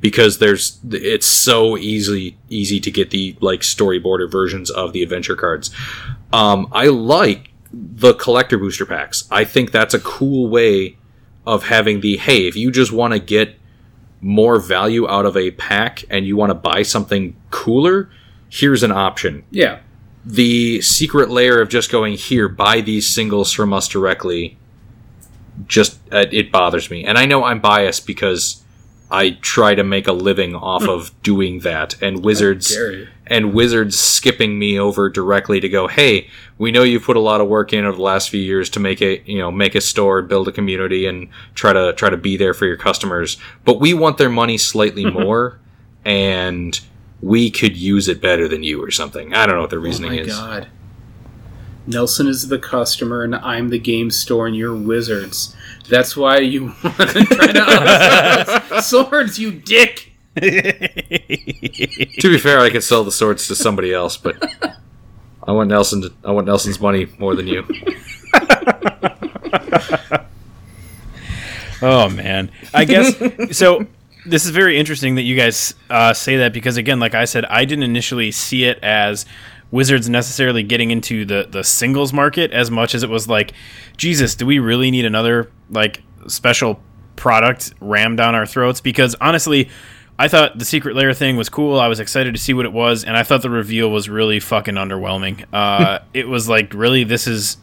Because there's it's so easy easy to get the like storyboarder versions of the adventure cards. Um i like the collector booster packs. I think that's a cool way of having the hey if you just want to get more value out of a pack and you want to buy something cooler here's an option yeah, the Secret Lair of just going here, buy these singles from us directly, just uh, it bothers me. And I know I'm biased because I try to make a living off of doing that, and Wizards. And Wizards skipping me over directly to go, hey, we know you've put a lot of work in over the last few years to make it, you know, make a store, build a community, and try to try to be there for your customers. But we want their money slightly mm-hmm. more, and we could use it better than you or something. I don't know what the Oh reasoning my is. god. Nelson is the customer and I'm the game store and you're wizards. That's why you want to try to swords, you dick. To be fair, I could sell the swords to somebody else, but I want Nelson. To, I want Nelson's money more than you. Oh man, I guess so. This is very interesting that you guys uh, say that because again, like I said, I didn't initially see it as Wizards necessarily getting into the the singles market as much as it was like, Jesus, do we really need another like special product rammed down our throats? Because honestly. I thought the Secret Lair thing was cool. I was excited to see what it was, and I thought the reveal was really fucking underwhelming. Uh, it was like, really, this is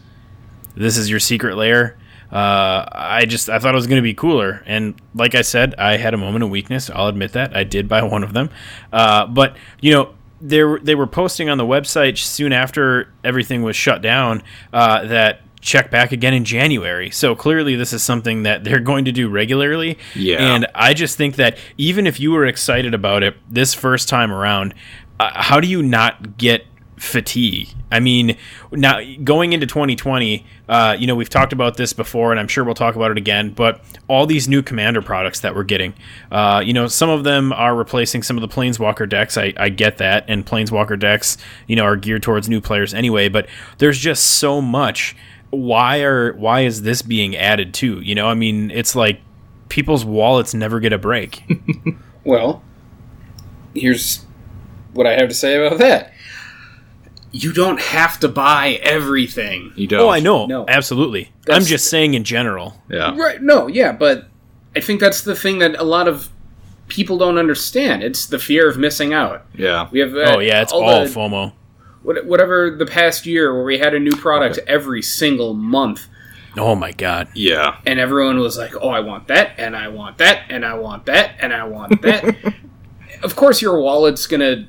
this is your Secret Lair. Uh, I just I thought it was going to be cooler, and like I said, I had a moment of weakness. I'll admit that I did buy one of them, uh, but you know they were, they were posting on the website soon after everything was shut down uh, that check back again in January. So clearly, this is something that they're going to do regularly. Yeah. and I just think that even if you were excited about it this first time around, uh, how do you not get fatigue? I mean, now going into 2020, uh, you know, we've talked about this before, and I'm sure we'll talk about it again. But all these new commander products that we're getting, uh, you know, some of them are replacing some of the planeswalker decks. I, I get that, and planeswalker decks, you know, are geared towards new players anyway. But there's just so much. Why are why is this being added to? You know, I mean, it's like people's wallets never get a break. Well, here's what I have to say about that. You don't have to buy everything. You don't. oh, I know, No. absolutely. I'm That's- just saying in general. Yeah. Right. No, yeah, but I think that's the thing that a lot of people don't understand. It's the fear of missing out. Yeah. We have uh, Oh yeah, it's all, the- FOMO. What- whatever the past year where we had a new product every single month Oh my god. Yeah. and everyone was like, "Oh, I want that and I want that and I want that and I want that." of course your wallet's going to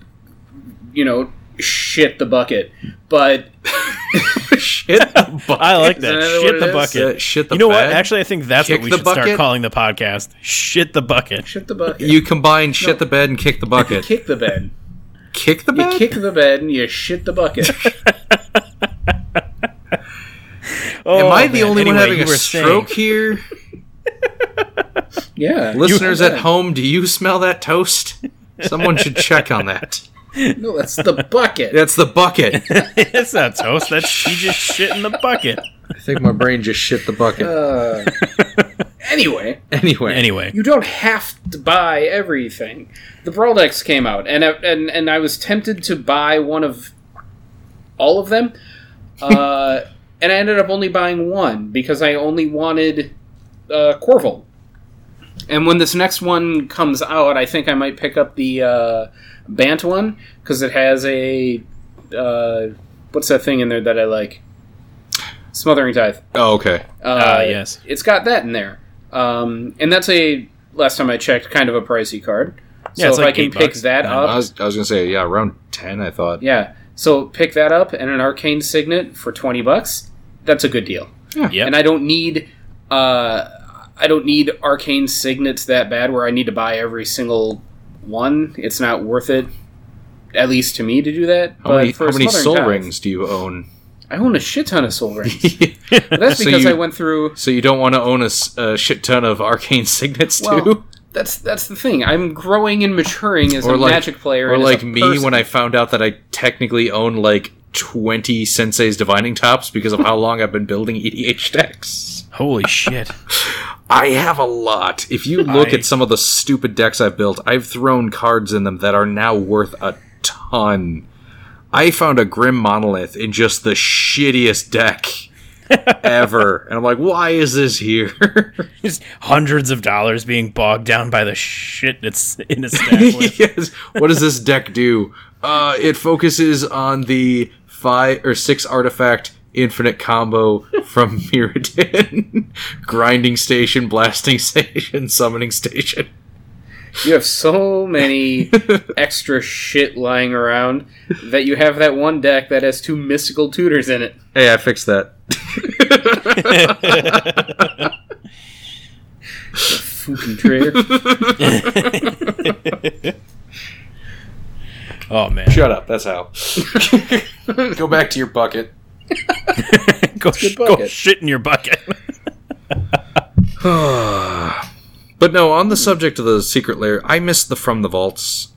you know, shit the bucket. But Shit the bucket. I like that. that Shit the bucket. Yeah, shit the you know what? Actually, I think that's Kick what we the should start calling the podcast. Shit the bucket. shit the bucket. You combine shit the bed and kick the bucket. kick the bed. Kick the You bed? kick the bed and you shit the bucket. Oh, Am I the man. only one having a stroke saying- here? yeah. Listeners at home, do you smell that toast? Someone should check on that. No, that's the bucket. That's the bucket. it's not toast. That's she just shit in the bucket. I think my brain just shit the bucket. Uh, anyway, anyway. Anyway, you don't have to buy everything. The Brawl decks came out, and I- and and I was tempted to buy one of all of them, uh, and I ended up only buying one because I only wanted uh, Korvold. And when this next one comes out, I think I might pick up the Bant one because it has a uh, what's that thing in there that I like? Smothering Tithe. Oh, okay. Uh, Ah, yes. It's got that in there. Um, and that's a, last time I checked, kind of a pricey card. So Yeah, it's if like I can eight pick bucks. that Yeah, up, I was, I was gonna say yeah, around ten. I thought. yeah. So pick that up and an arcane signet for 20 bucks. That's a good deal. yep. And I don't need, uh, I don't need arcane signets that bad where I need to buy every single one. It's not worth it, at least to me, to do that. How but many, for how many Sol Rings do you own? I own a shit ton of Sol Rings. That's So because you- I went through. So you don't want to own a shit ton of arcane signets Well, too? That's that's the thing. I'm growing and maturing as Or a like- magic player, Or like me person. when I found out that I technically own like twenty Sensei's divining tops because of how long I've been building EDH decks. Holy shit. I have a lot. If you look I- at some of the stupid decks I've built, I've thrown cards in them that are now worth a ton. I found a Grim Monolith in just the shittiest deck ever. And I'm like, why is this here? Just hundreds of dollars being bogged down by the shit that's in a stack yes. What does this deck do? Uh, it focuses on the five or six artifact infinite combo from Mirrodin. Grinding station, blasting station, summoning station. You have so many extra shit lying around that you have that one deck that has two mystical tutors in it. Hey, I fixed that. Fucking traitor. Oh man, Shut up. That's how. Go back to your bucket. go, sh- go shit in your bucket. But no, on the subject of the Secret Lair, I missed the from the vaults.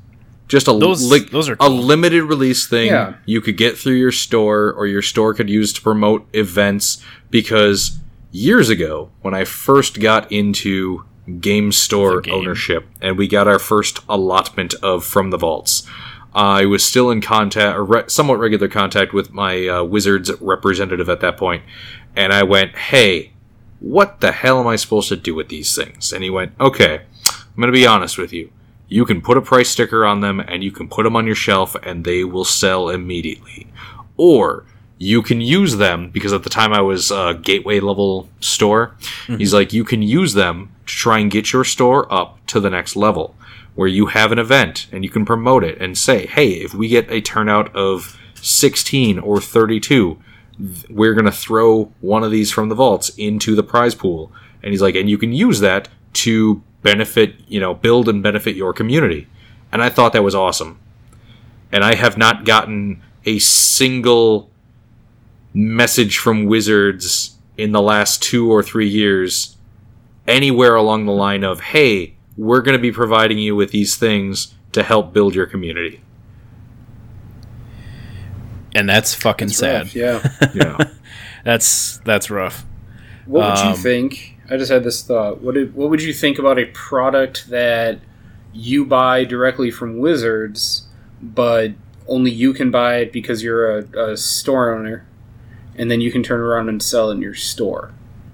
Just a Those- li- those are a limited release thing Yeah. you could get through your store or your store could use to promote events because years ago when I first got into game store game. ownership and we got our first allotment of from the vaults I was still in contact, or re- somewhat regular contact with my uh, Wizards representative at that point, and I went, "Hey, what the hell am I supposed to do with these things?" And he went, "Okay, I'm going to be honest with you. You can put a price sticker on them, and you can put them on your shelf, and they will sell immediately. Or you can use them because at the time I was a gateway level store. He's like, you can use them to try and get your store up to the next level." Where you have an event and you can promote it and say, hey, if we get a turnout of 16 or 32, we're going to throw one of these from the vaults into the prize pool. And he's like, and you can use that to benefit, you know, build and benefit your community. And I thought that was awesome. And I have not gotten a single message from Wizards in the last two or three years anywhere along the line of, hey, we're going to be providing you with these things to help build your community. and that's fucking sad. Rough, yeah. Yeah. That's that's rough. What would you Um, think? I just had this thought. What did, what would you think about a product that you buy directly from Wizards, but only you can buy it because you're a, a store owner, and then you can turn around and sell it in your store.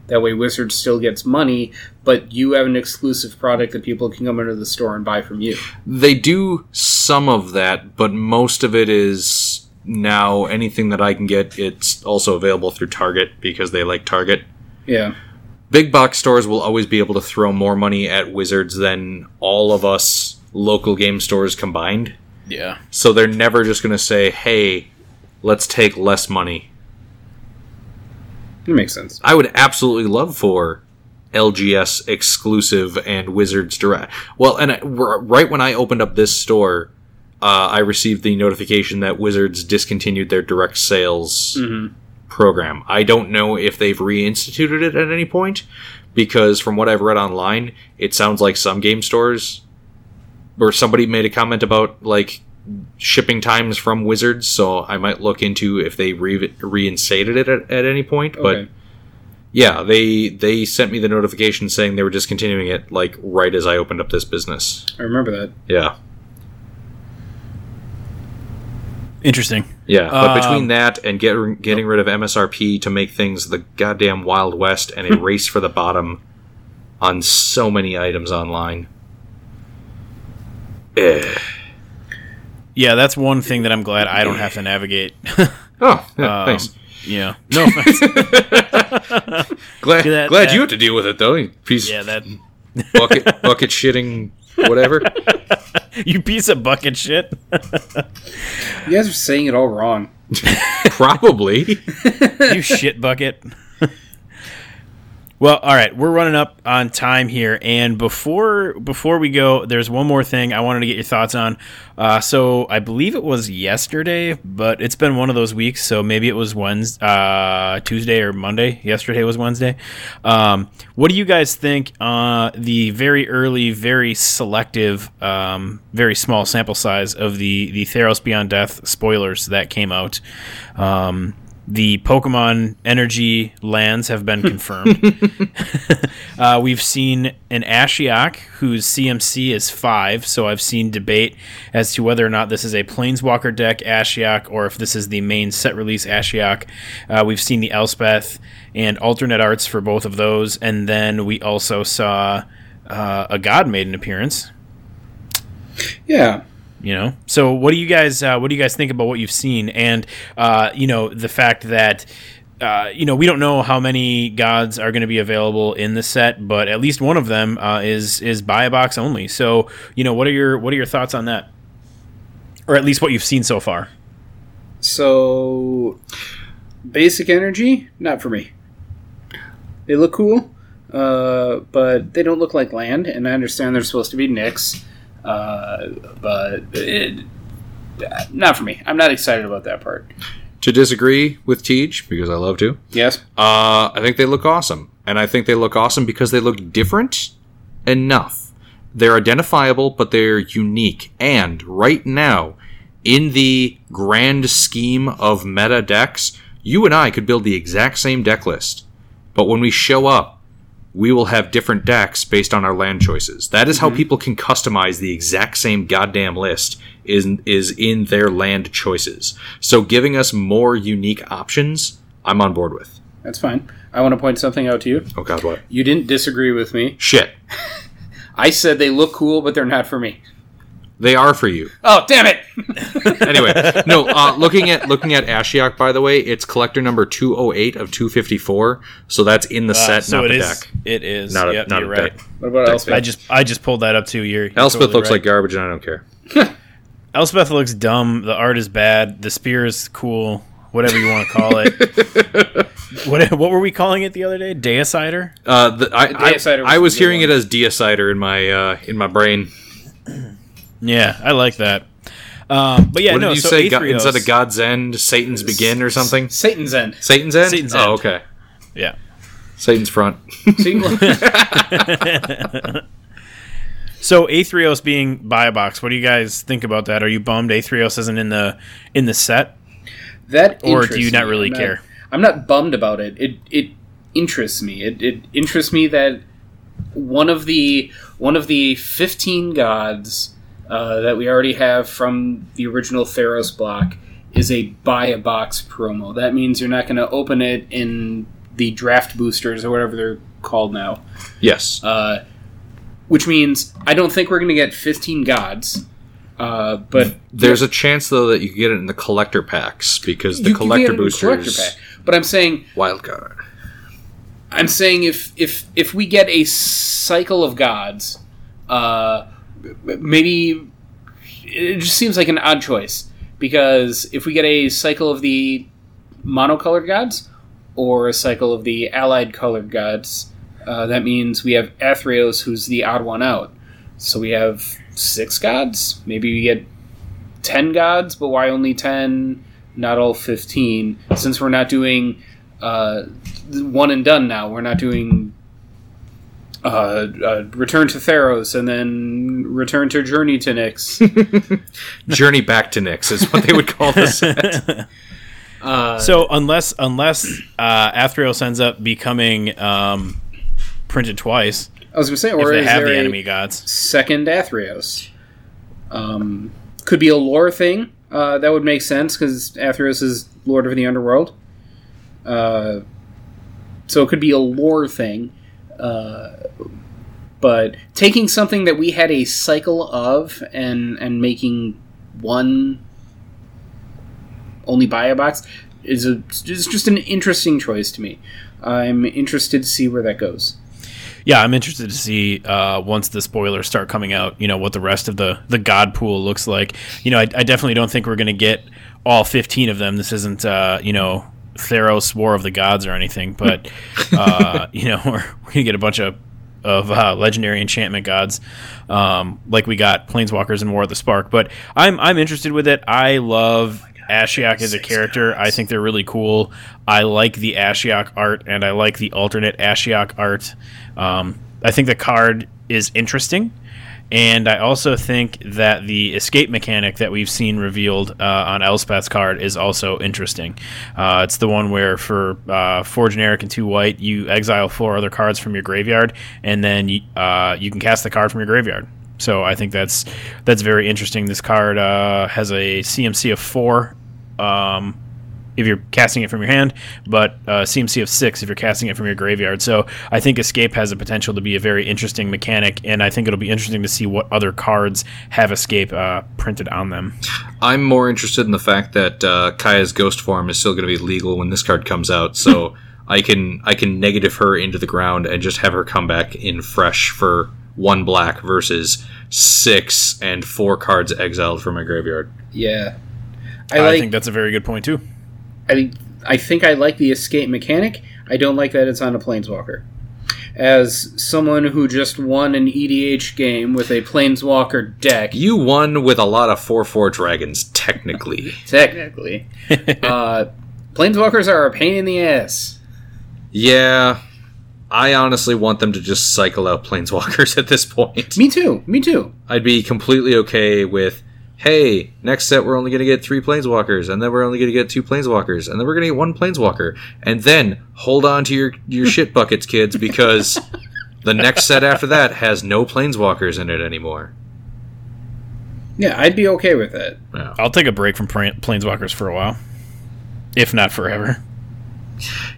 That way, Wizards still gets money, but you have an exclusive product that people can come into the store and buy from you. they do some of that, but most of it is now anything that I can get, it's also available through Target because they like Target. Yeah, Big box stores will always be able to throw more money at Wizards than all of us local game stores combined. Yeah. So they're never just going to say, hey, let's take less money. It makes sense. I would absolutely love for LGS exclusive and Wizards direct. Well, and I, right when I opened up this store, uh, I received the notification that Wizards discontinued their direct sales program. I don't know if they've reinstituted it at any point because from what I've read online, it sounds like some game stores or somebody made a comment about like shipping times from Wizards, so I might look into if they re- reinstated it at, at any point. But yeah, they they sent me the notification saying they were discontinuing it like right as I opened up this business. I remember that. Yeah. Interesting. Yeah, but Um, between that and get, getting rid of MSRP to make things the goddamn Wild West and a race for the bottom on so many items online. Eh. Yeah, that's one thing that I'm glad I don't have to navigate. Oh, yeah, Um, thanks. Yeah. No offense. Glad, that- glad that- you had to deal with it though. you Piece yeah, that bucket bucket shitting whatever. you piece of bucket shit. You guys are saying it all wrong. Probably. you shit bucket. Well, all right, we're running up on time here, and before before we go, there's one more thing I wanted to get your thoughts on. Uh, so I believe it was yesterday, but it's been one of those weeks, so maybe it was Wednesday, uh, Tuesday or Monday. Yesterday was Wednesday. Um, what do you guys think? Uh, the very early, very selective, um, very small sample size of the the Theros Beyond Death spoilers that came out. Um, the Pokemon Energy lands have been confirmed. uh, we've seen an Ashiok whose CMC is five, so I've seen debate as to whether or not this is a Planeswalker deck Ashiok or if this is the main set release Ashiok. Uh, we've seen the Elspeth and alternate arts for both of those, and then we also saw uh, a God made Maiden appearance. Yeah. You know, so what do you guys uh, what do you guys think about what you've seen, and uh, you know the fact that uh, you know we don't know how many gods are going to be available in the set, but at least one of them uh, is is buy a box only. So you know what are your what are your thoughts on that, or at least what you've seen so far? So, basic energy, not for me. They look cool, uh, but they don't look like land, and I understand they're supposed to be Nyx, uh, but it, not for me. I'm not excited about that part. To disagree with Tej, because I love to, Yes? uh, I think they look awesome. And I think they look awesome because they look different enough. They're identifiable, but they're unique. And right now, in the grand scheme of meta decks, you and I could build the exact same deck list. But when we show up, we will have different decks based on our land choices. That is how mhm. people can customize the exact same goddamn list is is in their land choices. So giving us more unique options, I'm on board with. That's fine. I want to point something out to you. Oh god, what? You didn't disagree with me. Shit. I said they look cool, but they're not for me. They are for you. Oh, damn it! Anyway, no. Uh, looking at looking at Ashiok, by the way, it's collector number two hundred eight of two fifty four. So that's in the Uh, set, so not it the is. deck. It is. Not a- yep, not you're a right. deck. What about Deck Elspeth? I just I just pulled that up too. You're, you're Elspeth totally looks right. like garbage, and I don't care. Elspeth looks dumb. The art is bad. The spear is cool. Whatever you want to call it. what what were we calling it the other day? Deicider. Uh, the, I, I, Deicider was I was hearing one. it as Deicider in my uh, in my brain. Yeah, I like that. Um, but yeah, what no. did you so say? Go- Athreos- instead of God's End, Satan's Begin, or something? Satan's End. Satan's End. Satan's End. oh, End. okay. Yeah. Satan's front. See, So Athreos being buy a box. What do you guys think about that? Are you bummed Athreos isn't in the in the set? that Or do you not me. really I'm care? I'm not bummed about it. It it interests me. It it interests me that one of the one of the 15 gods uh, that we already have from the original Theros block is a buy a box promo. That means you're not going to open it in the draft boosters or whatever they're called now. yes. Uh, which means I don't think we're going to get 15 gods. Uh, but There's a chance though that you can get it in the collector packs because the collector get it in the boosters collector pack. But I'm saying wild card. I'm saying if if if we get a cycle of gods, uh, maybe it just seems like an odd choice because if we get a cycle of the monocolored gods or a cycle of the allied colored gods, uh, that means we have Athreos, who's the odd one out. So we have six gods. Maybe we get ten gods, but why only ten? Not all fifteen, since we're not doing uh, one and done now. We're not doing uh, uh, Return to Theros and then Return to Journey to Nyx. Journey back to Nyx is what they would call the set. Uh, So unless unless uh, Athreos ends up becoming um, printed twice, I was going to say, if or they is have there the enemy gods. second Athreos? Um, could be a lore thing. Uh, that would make sense because Athreos is Lord of the Underworld. Uh, so it could be a lore thing. Uh, but taking something that we had a cycle of and and making one only buy a box is a is just an interesting choice to me. I'm interested to see where that goes. Yeah, I'm interested to see uh, once the spoilers start coming out. You know what the rest of the the god pool looks like. You know, I, I definitely don't think we're going to get all 15 of them. This isn't uh, you know Theros War of the Gods or anything, but uh, you know we're, we're to get a bunch of of uh, legendary enchantment gods, um, like we got Planeswalkers in War of the Spark. But I'm I'm interested with it. I love Ashiok as a character. I think they're really cool. I like the Ashiok art, and I like the alternate Ashiok art. Um, I think the card is interesting. And I also think that the escape mechanic that we've seen revealed uh, on Elspeth's card is also interesting. Uh, it's the one where for uh, four generic and two white, you exile four other cards from your graveyard, and then you, uh, you can cast the card from your graveyard. So I think that's that's very interesting. This card uh, has a CMC of four, um, if you're casting it from your hand, but uh, CMC of six if you're casting it from your graveyard. So I think Escape has the potential to be a very interesting mechanic, and I think it'll be interesting to see what other cards have Escape uh, printed on them. I'm more interested in the fact that uh, Kaya's ghost form is still going to be legal when this card comes out, so I can I can negative her into the ground and just have her come back in fresh for one black versus six and four cards exiled from my graveyard. Yeah, I, I think that's a very good point too. I I think I like the escape mechanic. I don't like that it's on a planeswalker. As someone who just won an EDH game with a planeswalker deck, You won with a lot of four four dragons, technically. technically, uh, planeswalkers are a pain in the ass. yeah, I honestly want them to just cycle out planeswalkers at this point. Me too. Me too. I'd be completely okay with, hey, next set we're only going to get three planeswalkers, and then we're only going to get two planeswalkers, and then we're going to get one planeswalker, and then hold on to your your shit buckets, kids, because the next set after that has no planeswalkers in it anymore. Yeah, I'd be okay with it. Yeah. I'll take a break from Planeswalkers for a while, if not forever.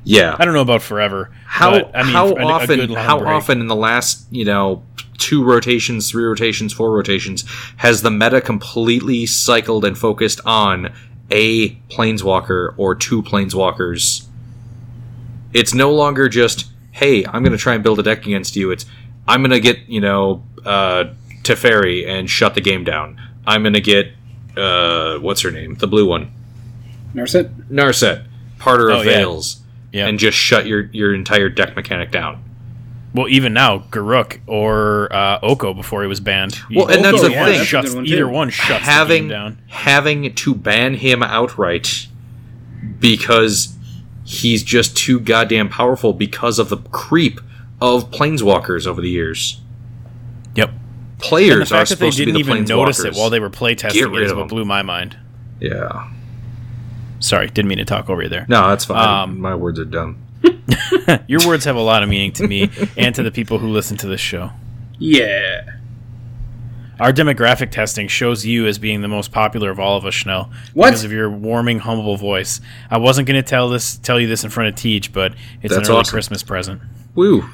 Yeah. I don't know about forever. How but, I mean, how a- a good often long how break. often in the last you know two rotations, three rotations, four rotations has the meta completely cycled and focused on a planeswalker or two planeswalkers? It's no longer just hey, I'm going to try and build a deck against you. It's I'm going to get you know uh, Teferi and shut the game down. I'm going to get uh, what's her name, the blue one, Narset? Narset, Parter of Oh, yeah. Veils, Yeah. and just shut your your entire deck mechanic down. Well, even now, Garruk or uh, Oko before he was banned. Well, and that's the one thing. That's a good one, either one shuts having the game down. having to ban him outright because he's just too goddamn powerful because of the creep of planeswalkers over the years. Yep. And the Players are that they supposed to be didn't the even planeswalkers. notice it while they were playtesting Get it rid what blew my mind. yeah. Sorry, didn't mean to talk over you there. No, that's fine. Um, My words are dumb. Your words have a lot of meaning to me and to the people who listen to this show. Yeah. Our demographic testing shows you as being the most popular of all of us, Schnell, What? because of your warming, humble voice. I wasn't going to tell this, tell you this in front of Tej, but it's That's an early awesome. Christmas present. Woo.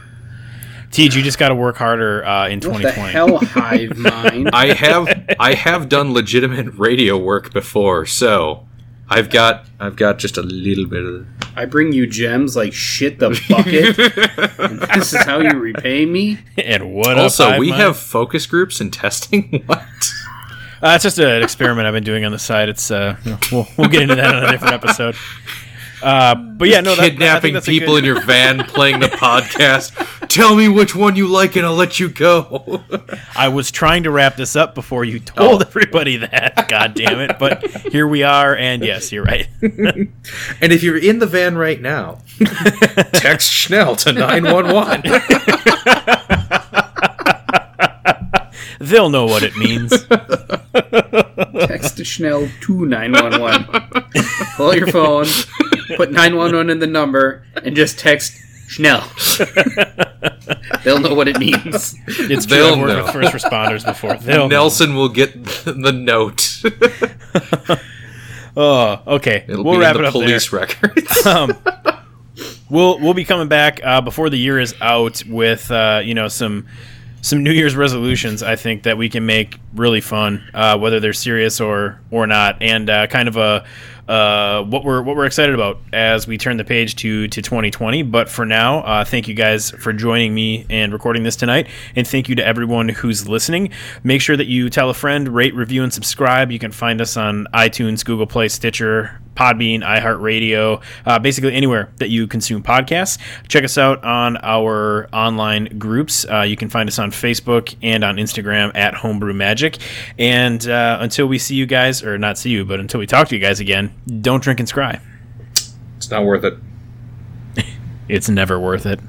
Tej, you just got to work harder uh, in What 2020. hell, hive mind? I have I have done legitimate radio work before, so I've got I've got just a little bit of I bring you gems like shit the bucket. and this is how you repay me? and what Also, up, we Hive have focus groups and testing. What? Uh, it's just an experiment I've been doing on the side. It's uh, we'll we'll get into that on a different episode. Uh, but yeah, no, that, kidnapping that's a people good- in your van playing the podcast. Tell me which one you like and I'll let you go. I was trying to wrap this up before you told Oh. everybody that. God damn it! But here we are, and yes, you're right. and if you're in the van right now, text Schnell to 911. They'll know what it means. Text Schnell to 911. Pull out your phone, put 911 in the number, and just text Schnell. They'll know what it means. It's true. They'll I've worked with first responders before. They'll know. Nelson will get the note. Oh, okay. It'll we'll be wrap in it the up police there. records. um, we'll we'll be coming back uh, before the year is out with uh, you know some some New Year's resolutions. I think that we can make really fun, uh, whether they're serious or or not, and uh, kind of a. Uh, what we're what we're excited about as we turn the page to to 2020. But for now, uh, thank you guys for joining me and recording this tonight, and thank you to everyone who's listening. Make sure that you tell a friend, rate, review, and subscribe. You can find us on iTunes, Google Play, Stitcher, Podbean, iHeartRadio, uh, basically anywhere that you consume podcasts. Check us out on our online groups. Uh, you can find us on Facebook and on Instagram at Homebrew Magic. And uh, until we see you guys, or not see you, but until we talk to you guys again, don't drink and scry. it's not worth it. It's never worth it.